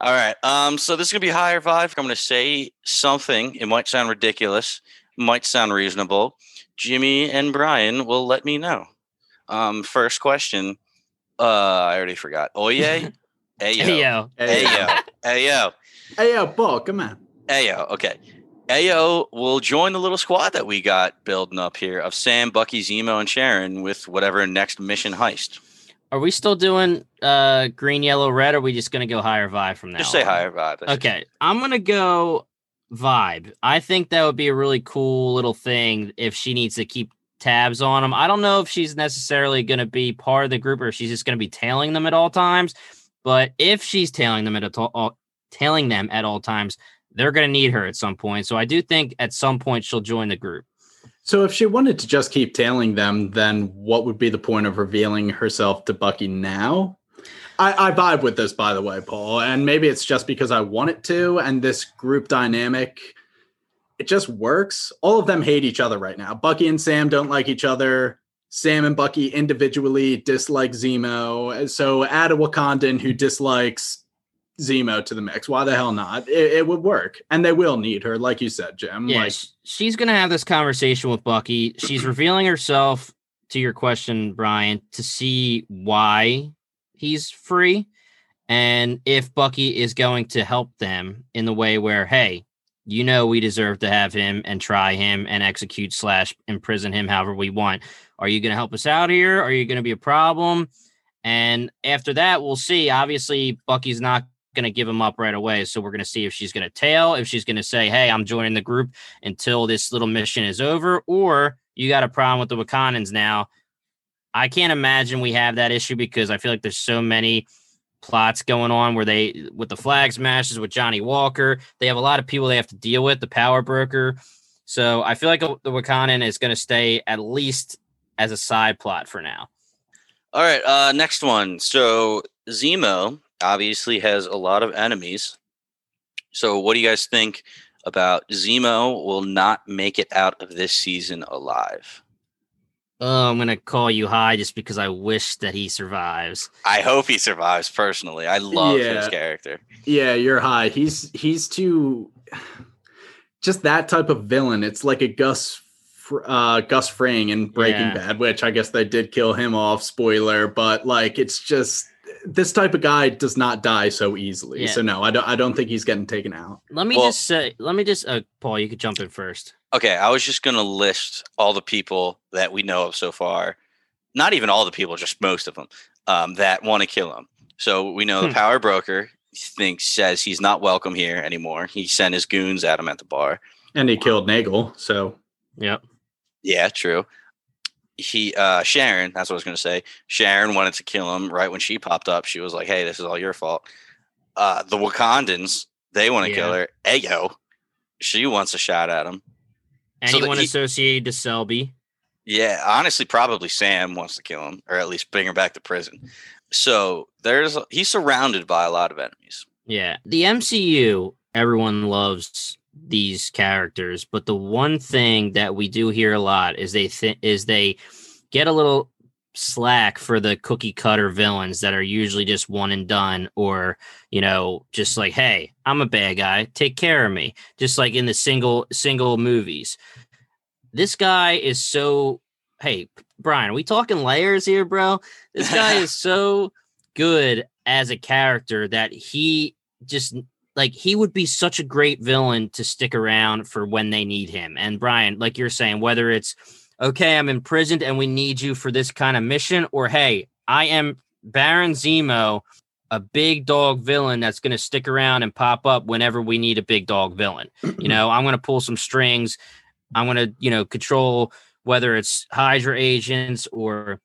All right. Um, so this is gonna be higher vibe. I'm gonna say something. It might sound ridiculous, might sound reasonable. Jimmy and Brian will let me know. Um, first question. Uh, I already forgot. Oye, Ayo, Ayo. Ayo, Ayo. Hey, yo, come on. Ayo, okay. Ayo will join the little squad that we got building up here of Sam, Bucky, Zemo, and Sharon with whatever next mission heist. Are we still doing uh green, yellow, red? Or are we just gonna go higher vibe from now? Just say on? higher vibe. that's- Okay, I'm gonna go vibe. I think that would be a really cool little thing if she needs to keep tabs on them. I don't know if she's necessarily gonna be part of the group or if she's just gonna be tailing them at all times. But if she's tailing them at all, all tailing them at all times, they're gonna need her at some point. So I do think at some point she'll join the group. So if she wanted to just keep tailing them, then what would be the point of revealing herself to Bucky now? I, I vibe with this, by the way, Paul, and maybe it's just because I want it to, and this group dynamic, it just works. All of them hate each other right now. Bucky and Sam don't like each other. Sam and Bucky individually dislike Zemo. So add a Wakandan who dislikes Zemo to the mix. Why the hell not? It, it would work, and they will need her, like you said, Jim. Yeah, like, she's gonna have this conversation with Bucky. She's revealing herself to your question, Brian, to see why he's free and if Bucky is going to help them in the way where, hey, you know, we deserve to have him and try him and execute slash imprison him however we want. Are you going to help us out here? Are you going to be a problem? And after that, we'll see. Obviously, Bucky's not going to give him up right away. So we're going to see if she's going to tail, if she's going to say, hey, I'm joining the group until this little mission is over, or you got a problem with the Wakandans now. I can't imagine we have that issue because I feel like there's so many plots going on where they with the flag smashes with Johnny Walker. They have a lot of people they have to deal with, the power broker. So I feel like the Wakandan is going to stay at least as a side plot for now. All right, uh, next one. So Zemo obviously has a lot of enemies. So what do you guys think about Zemo will not make it out of this season alive? Oh, I'm gonna call you high just because I wish that he survives. I hope he survives personally. I love his character. Yeah, you're high. He's he's too just that type of villain. It's like a Gus uh Gus Fring in Breaking Yeah. Bad, which I guess they did kill him off, spoiler, but like it's just this type of guy does not die so easily. Yeah. So no, I don't I don't think he's getting taken out. Let me Well- just say, let me just, uh, Paul, you could jump in first. Okay, I was just going to list all the people that we know of so far. Not even all the people, just most of them um, that want to kill him. So we know Hmm. the power broker thinks says he's not welcome here anymore. He sent his goons at him at the bar. And he killed Nagel, so Yep. Yeah, true. He uh Sharon, that's what I was gonna say. Sharon wanted to kill him right when she popped up. She was like, Hey, this is all your fault. Uh the Wakandans, they want to kill Yeah. her. Ayo, she wants a shot at him. So Anyone he- associated to Selby? Yeah, honestly, probably Sam wants to kill him, or at least bring her back to prison. So there's he's surrounded by a lot of enemies. Yeah. The MCU, everyone loves these characters, but the one thing that we do hear a lot is they th- is they get a little slack for the cookie cutter villains that are usually just one and done or you know just like hey i'm a bad guy. Take care of me. Just like in the single single movies. This guy is so hey brian are we talking layers here bro? This guy is so good as a character that he just like he would be such a great villain to stick around for when they need him. And Brian, like you're saying, whether it's okay, I'm imprisoned and we need you for this kind of mission, or hey, I am Baron Zemo, a big dog villain that's going to stick around and pop up whenever we need a big dog villain. You know, I'm going to pull some strings. I'm going to, you know, control whether it's Hydra agents or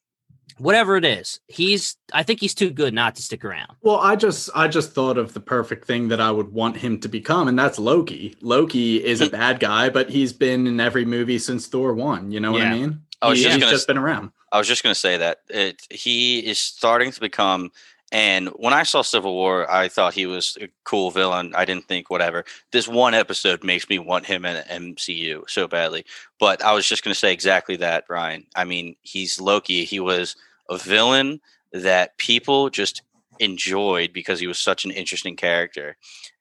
whatever it is. He's, I think he's too good not to stick around. Well, I just I just thought of the perfect thing that I would want him to become, and that's Loki. Loki is a bad guy, but he's been in every movie since Thor one. You know what I mean? I was He- just he's gonna just been around. I was just going to say that it, he is starting to become. And when I saw Civil War, I thought he was a cool villain. I didn't think whatever. This one episode makes me want him in MCU so badly. But I was just going to say exactly that, ryan I mean, he's Loki. He was a villain that people just enjoyed because he was such an interesting character.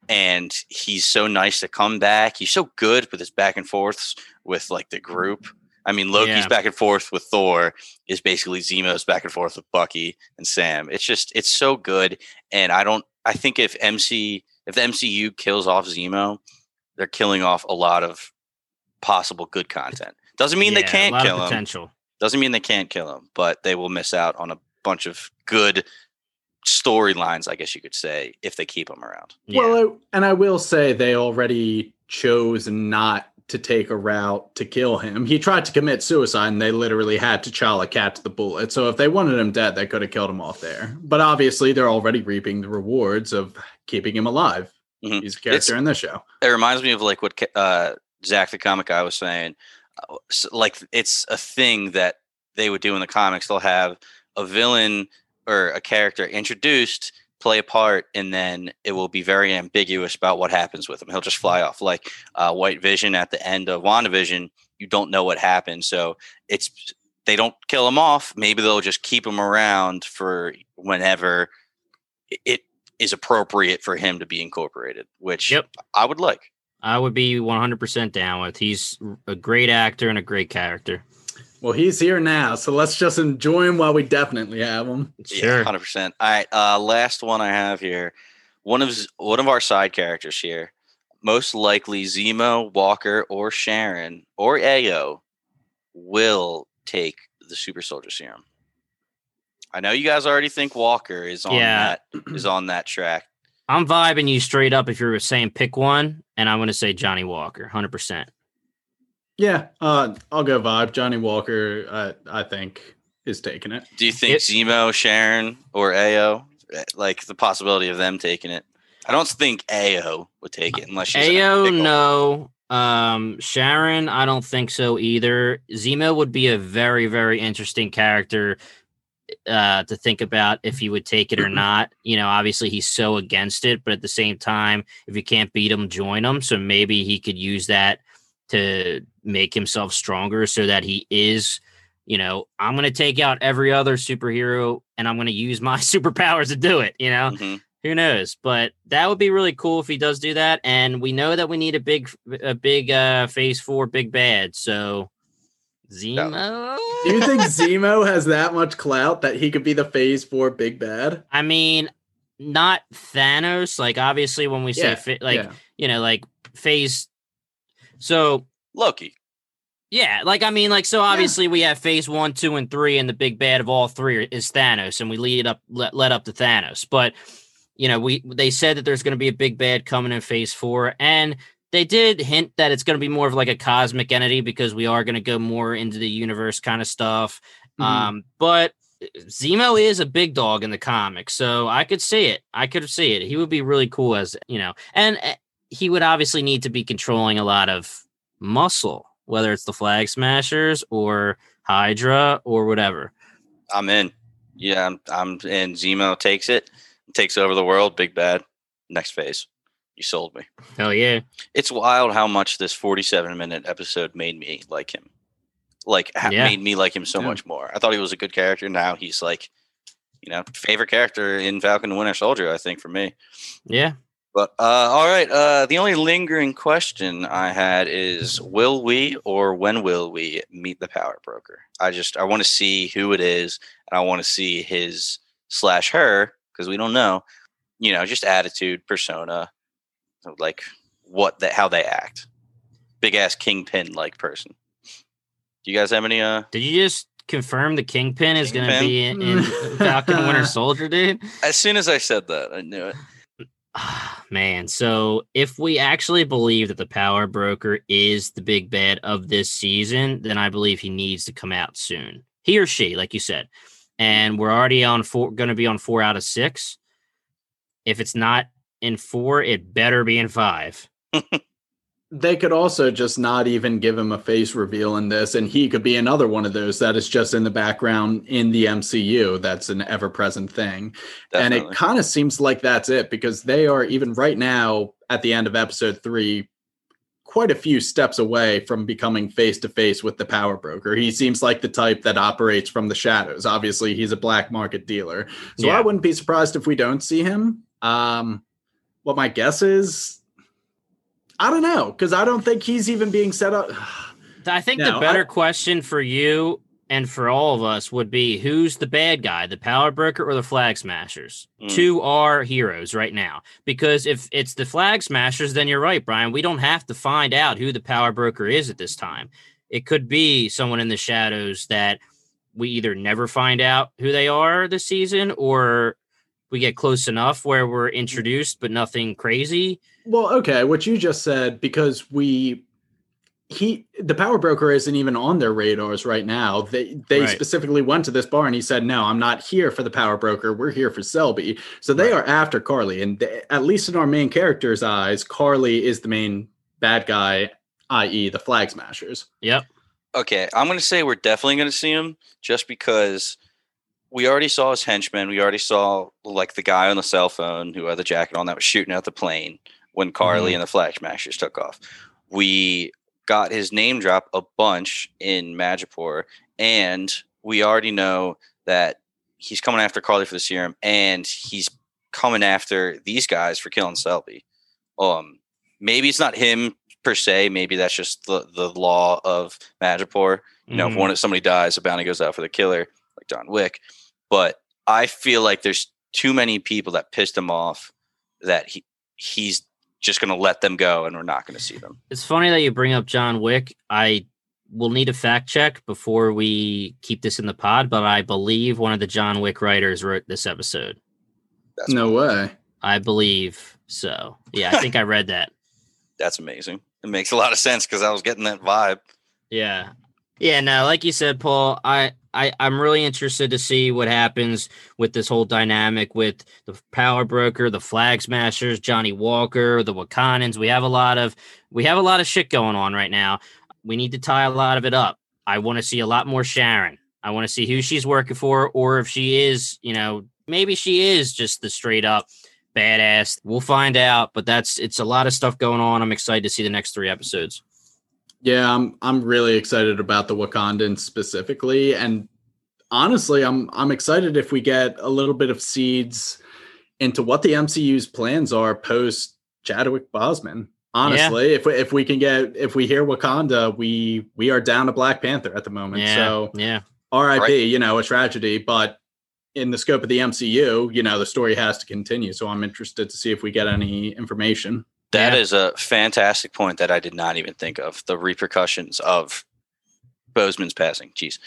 And he's so nice to come back. He's so good with his back and forths with like the group. I mean, Loki's Yeah. back and forth with Thor is basically Zemo's back and forth with Bucky and Sam. It's just it's so good, and I don't. I think if MC if the MCU kills off Zemo, they're killing off a lot of possible good content. Doesn't mean they Yeah, a can't kill him. Potential. Doesn't mean they can't kill him, but they will miss out on a bunch of good storylines, I guess you could say, if they keep him around. Yeah. Well, I, and I will say they already chose not to take a route to kill him. He tried to commit suicide, and they literally had to T'Challa catch the bullet. So if they wanted him dead, they could have killed him off there. But obviously, they're already reaping the rewards of keeping him alive. Mhm. He's a character in this show. it reminds me of like what uh, Zach the comic guy was saying. Uh, Like it's a thing that they would do in the comics. They'll have a villain or a character introduced, play a part, and then it will be very ambiguous about what happens with him. He'll just fly off like uh, White Vision at the end of WandaVision. You don't know what happened, so it's they don't kill him off. Maybe they'll just keep him around for whenever it is appropriate for him to be incorporated, which Yep. I would like. I would be 100% down with. He's a great actor and a great character. Well, he's here now, so let's just enjoy him while we definitely have him. Sure. hundred percent. All right, uh, last one I have here. One of one of our side characters here, most likely Zemo, Walker, or Sharon or Ayo, will take the Super Soldier Serum. I know you guys already think Walker is on Yeah. that is on that track. I'm vibing you straight up if you were saying pick one, and I'm going to say Johnny Walker, 100%. Yeah, uh, I'll go vibe. Johnny Walker, uh, I think, is taking it. Do you think It- Zemo, Sharon, or Ayo, eh, like the possibility of them taking it? I don't think Ayo would take it unless she's Ayo, no. Um, Sharon, I don't think so either. Zemo would be a very, very interesting character uh, to think about if he would take it or not. You know, obviously he's so against it, but at the same time, if you can't beat him, join him. So maybe he could use that to make himself stronger so that he is. You know, I'm going to take out every other superhero and I'm going to use my superpowers to do it. You know, Mhm. who knows but that would be really cool if he does do that and we know that we need a big a big uh phase four big bad so zemo Do you think Zemo has that much clout that he could be the Phase Four big bad? i mean not thanos like obviously when we say Yeah, fi- like yeah. you know like phase so Loki. Yeah, like I mean, like so. Obviously, we have phase one, two, and three, and the big bad of all three is Thanos, and we lead up, let, let up to Thanos. But you know, we they said that there's going to be a big bad coming in phase four, and they did hint that it's going to be more of like a cosmic entity because we are going to go more into the universe kind of stuff. Mhm. Um, but Zemo is a big dog in the comics, so I could see it. I could see it. He would be really cool as you know, and uh, he would obviously need to be controlling a lot of muscle, whether it's the Flag Smashers or Hydra or whatever. I'm in. Yeah, I'm, I'm in. Zemo takes it, takes over the world. Big bad. Next phase. You sold me. Hell yeah! It's wild how much this 47 minute episode made me like him. Like, ha- Yeah. made me like him so Yeah. much more. I thought he was a good character. Now he's like, you know, favorite character in Falcon and Winter Soldier, I think, for me. Yeah, But uh, all right, uh, the only lingering question I had is: Will we or when will we meet the power broker? I just I want to see who it is, and I want to see his slash her because we don't know, you know, just attitude, persona, like what that how they act. Big ass kingpin like person. Do you guys have any? Uh, did you just confirm the Kingpin is going to be in, in Falcon Winter Soldier, dude? as soon as I said that, I knew it. Ah, Man, so if we actually believe that the Power Broker is the big bad of this season, then I believe he needs to come out soon. He or she, like you said. And we're already on four, going to be on four out of six. If it's not in four, it better be in five. They could also just not even give him a face reveal in this, and he could be another one of those that is just in the background in the MCU. That's an ever present thing. And it kind of seems like that's it because they are, even right now, at the end of episode three, quite a few steps away from becoming face to face with the power broker. He seems like the type that operates from the shadows. Obviously, he's a black market dealer. So Yeah. I wouldn't be surprised if we don't see him. Um, what my guess is, I don't know, because I don't think he's even being set up. I think No, the better I- question for you and for all of us would be who's the bad guy, the power broker or the flag smashers? Mm. Two are heroes right now. Because if it's the flag smashers, then you're right, Brian. We don't have to find out who the power broker is at this time. It could be someone in the shadows that we either never find out who they are this season or we get close enough where we're introduced but nothing crazy. Well, okay, what you just said, because we he the power broker isn't even on their radars right now. They they Right. specifically went to this bar and he said, "No, I'm not here for the power broker. We're here for Selby." So they Right. are after Karli, and they- at least in our main character's eyes, Karli is the main bad guy, i.e., the flag smashers. Yep. Okay, I'm going to say we're definitely going to see him just because we already saw his henchmen. We already saw like the guy on the cell phone who had the jacket on that was shooting at the plane when Karli Mhm. and the Flag Smashers took off. We got his name drop a bunch in Madripoor, and we already know that he's coming after Karli for the serum, and he's coming after these guys for killing Selby. Um, maybe it's not him per se. Maybe that's just the the law of Madripoor. You know, if Mhm. one if somebody dies, a bounty goes out for the killer, like John Wick. But I feel like there's too many people that pissed him off that he he's just going to let them go, and we're not going to see them. It's funny that you bring up John Wick. I will need a fact check before we keep this in the pod, but I believe one of the John Wick writers wrote this episode. That's no way. I believe so. Yeah, I think I read that. that's amazing. It makes a lot of sense because I was getting that vibe. Yeah. Yeah, no, like you said, Paul, I, I I'm really interested to see what happens with this whole dynamic with the power broker, the flag smashers, Johnny Walker, the Wakandans. We have a lot of we have a lot of shit going on right now. We need to tie a lot of it up. I want to see a lot more Sharon. I want to see who she's working for, or if she is, you know, maybe she is just the straight up badass. We'll find out, but that's it's a lot of stuff going on. I'm excited to see the next three episodes. Yeah, I'm I'm really excited about the Wakandans specifically, and honestly, I'm I'm excited if we get a little bit of seeds into what the MCU's plans are post Chadwick Boseman. Honestly, if we, if we can get if we hear Wakanda, we we are down to Black Panther at the moment. Yeah, So yeah. R.I.P. Right. You know, a tragedy, but in the scope of the MCU, you know, the story has to continue. So I'm interested to see if we get any information. That Yeah. is a fantastic point that I did not even think of. The repercussions of Boseman's passing. Jeez.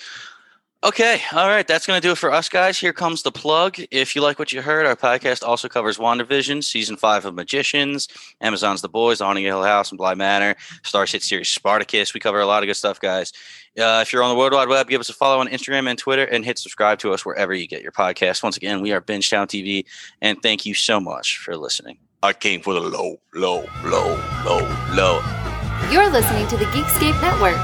Okay. All right. That's going to do it for us, guys. Here comes the plug. If you like what you heard, our podcast also covers WandaVision, season five of Magicians, Amazon's The Boys, The Haunting Hill House, and Bly Manor, Starz hit series Spartacus. We cover a lot of good stuff, guys. Uh, if you're on the World Wide Web, give us a follow on Instagram and Twitter and hit subscribe to us wherever you get your podcast. Once again, we are Bingetown TV, and thank you so much for listening. I came for the low, low, low, low, low. You're listening to the Geekscape Network.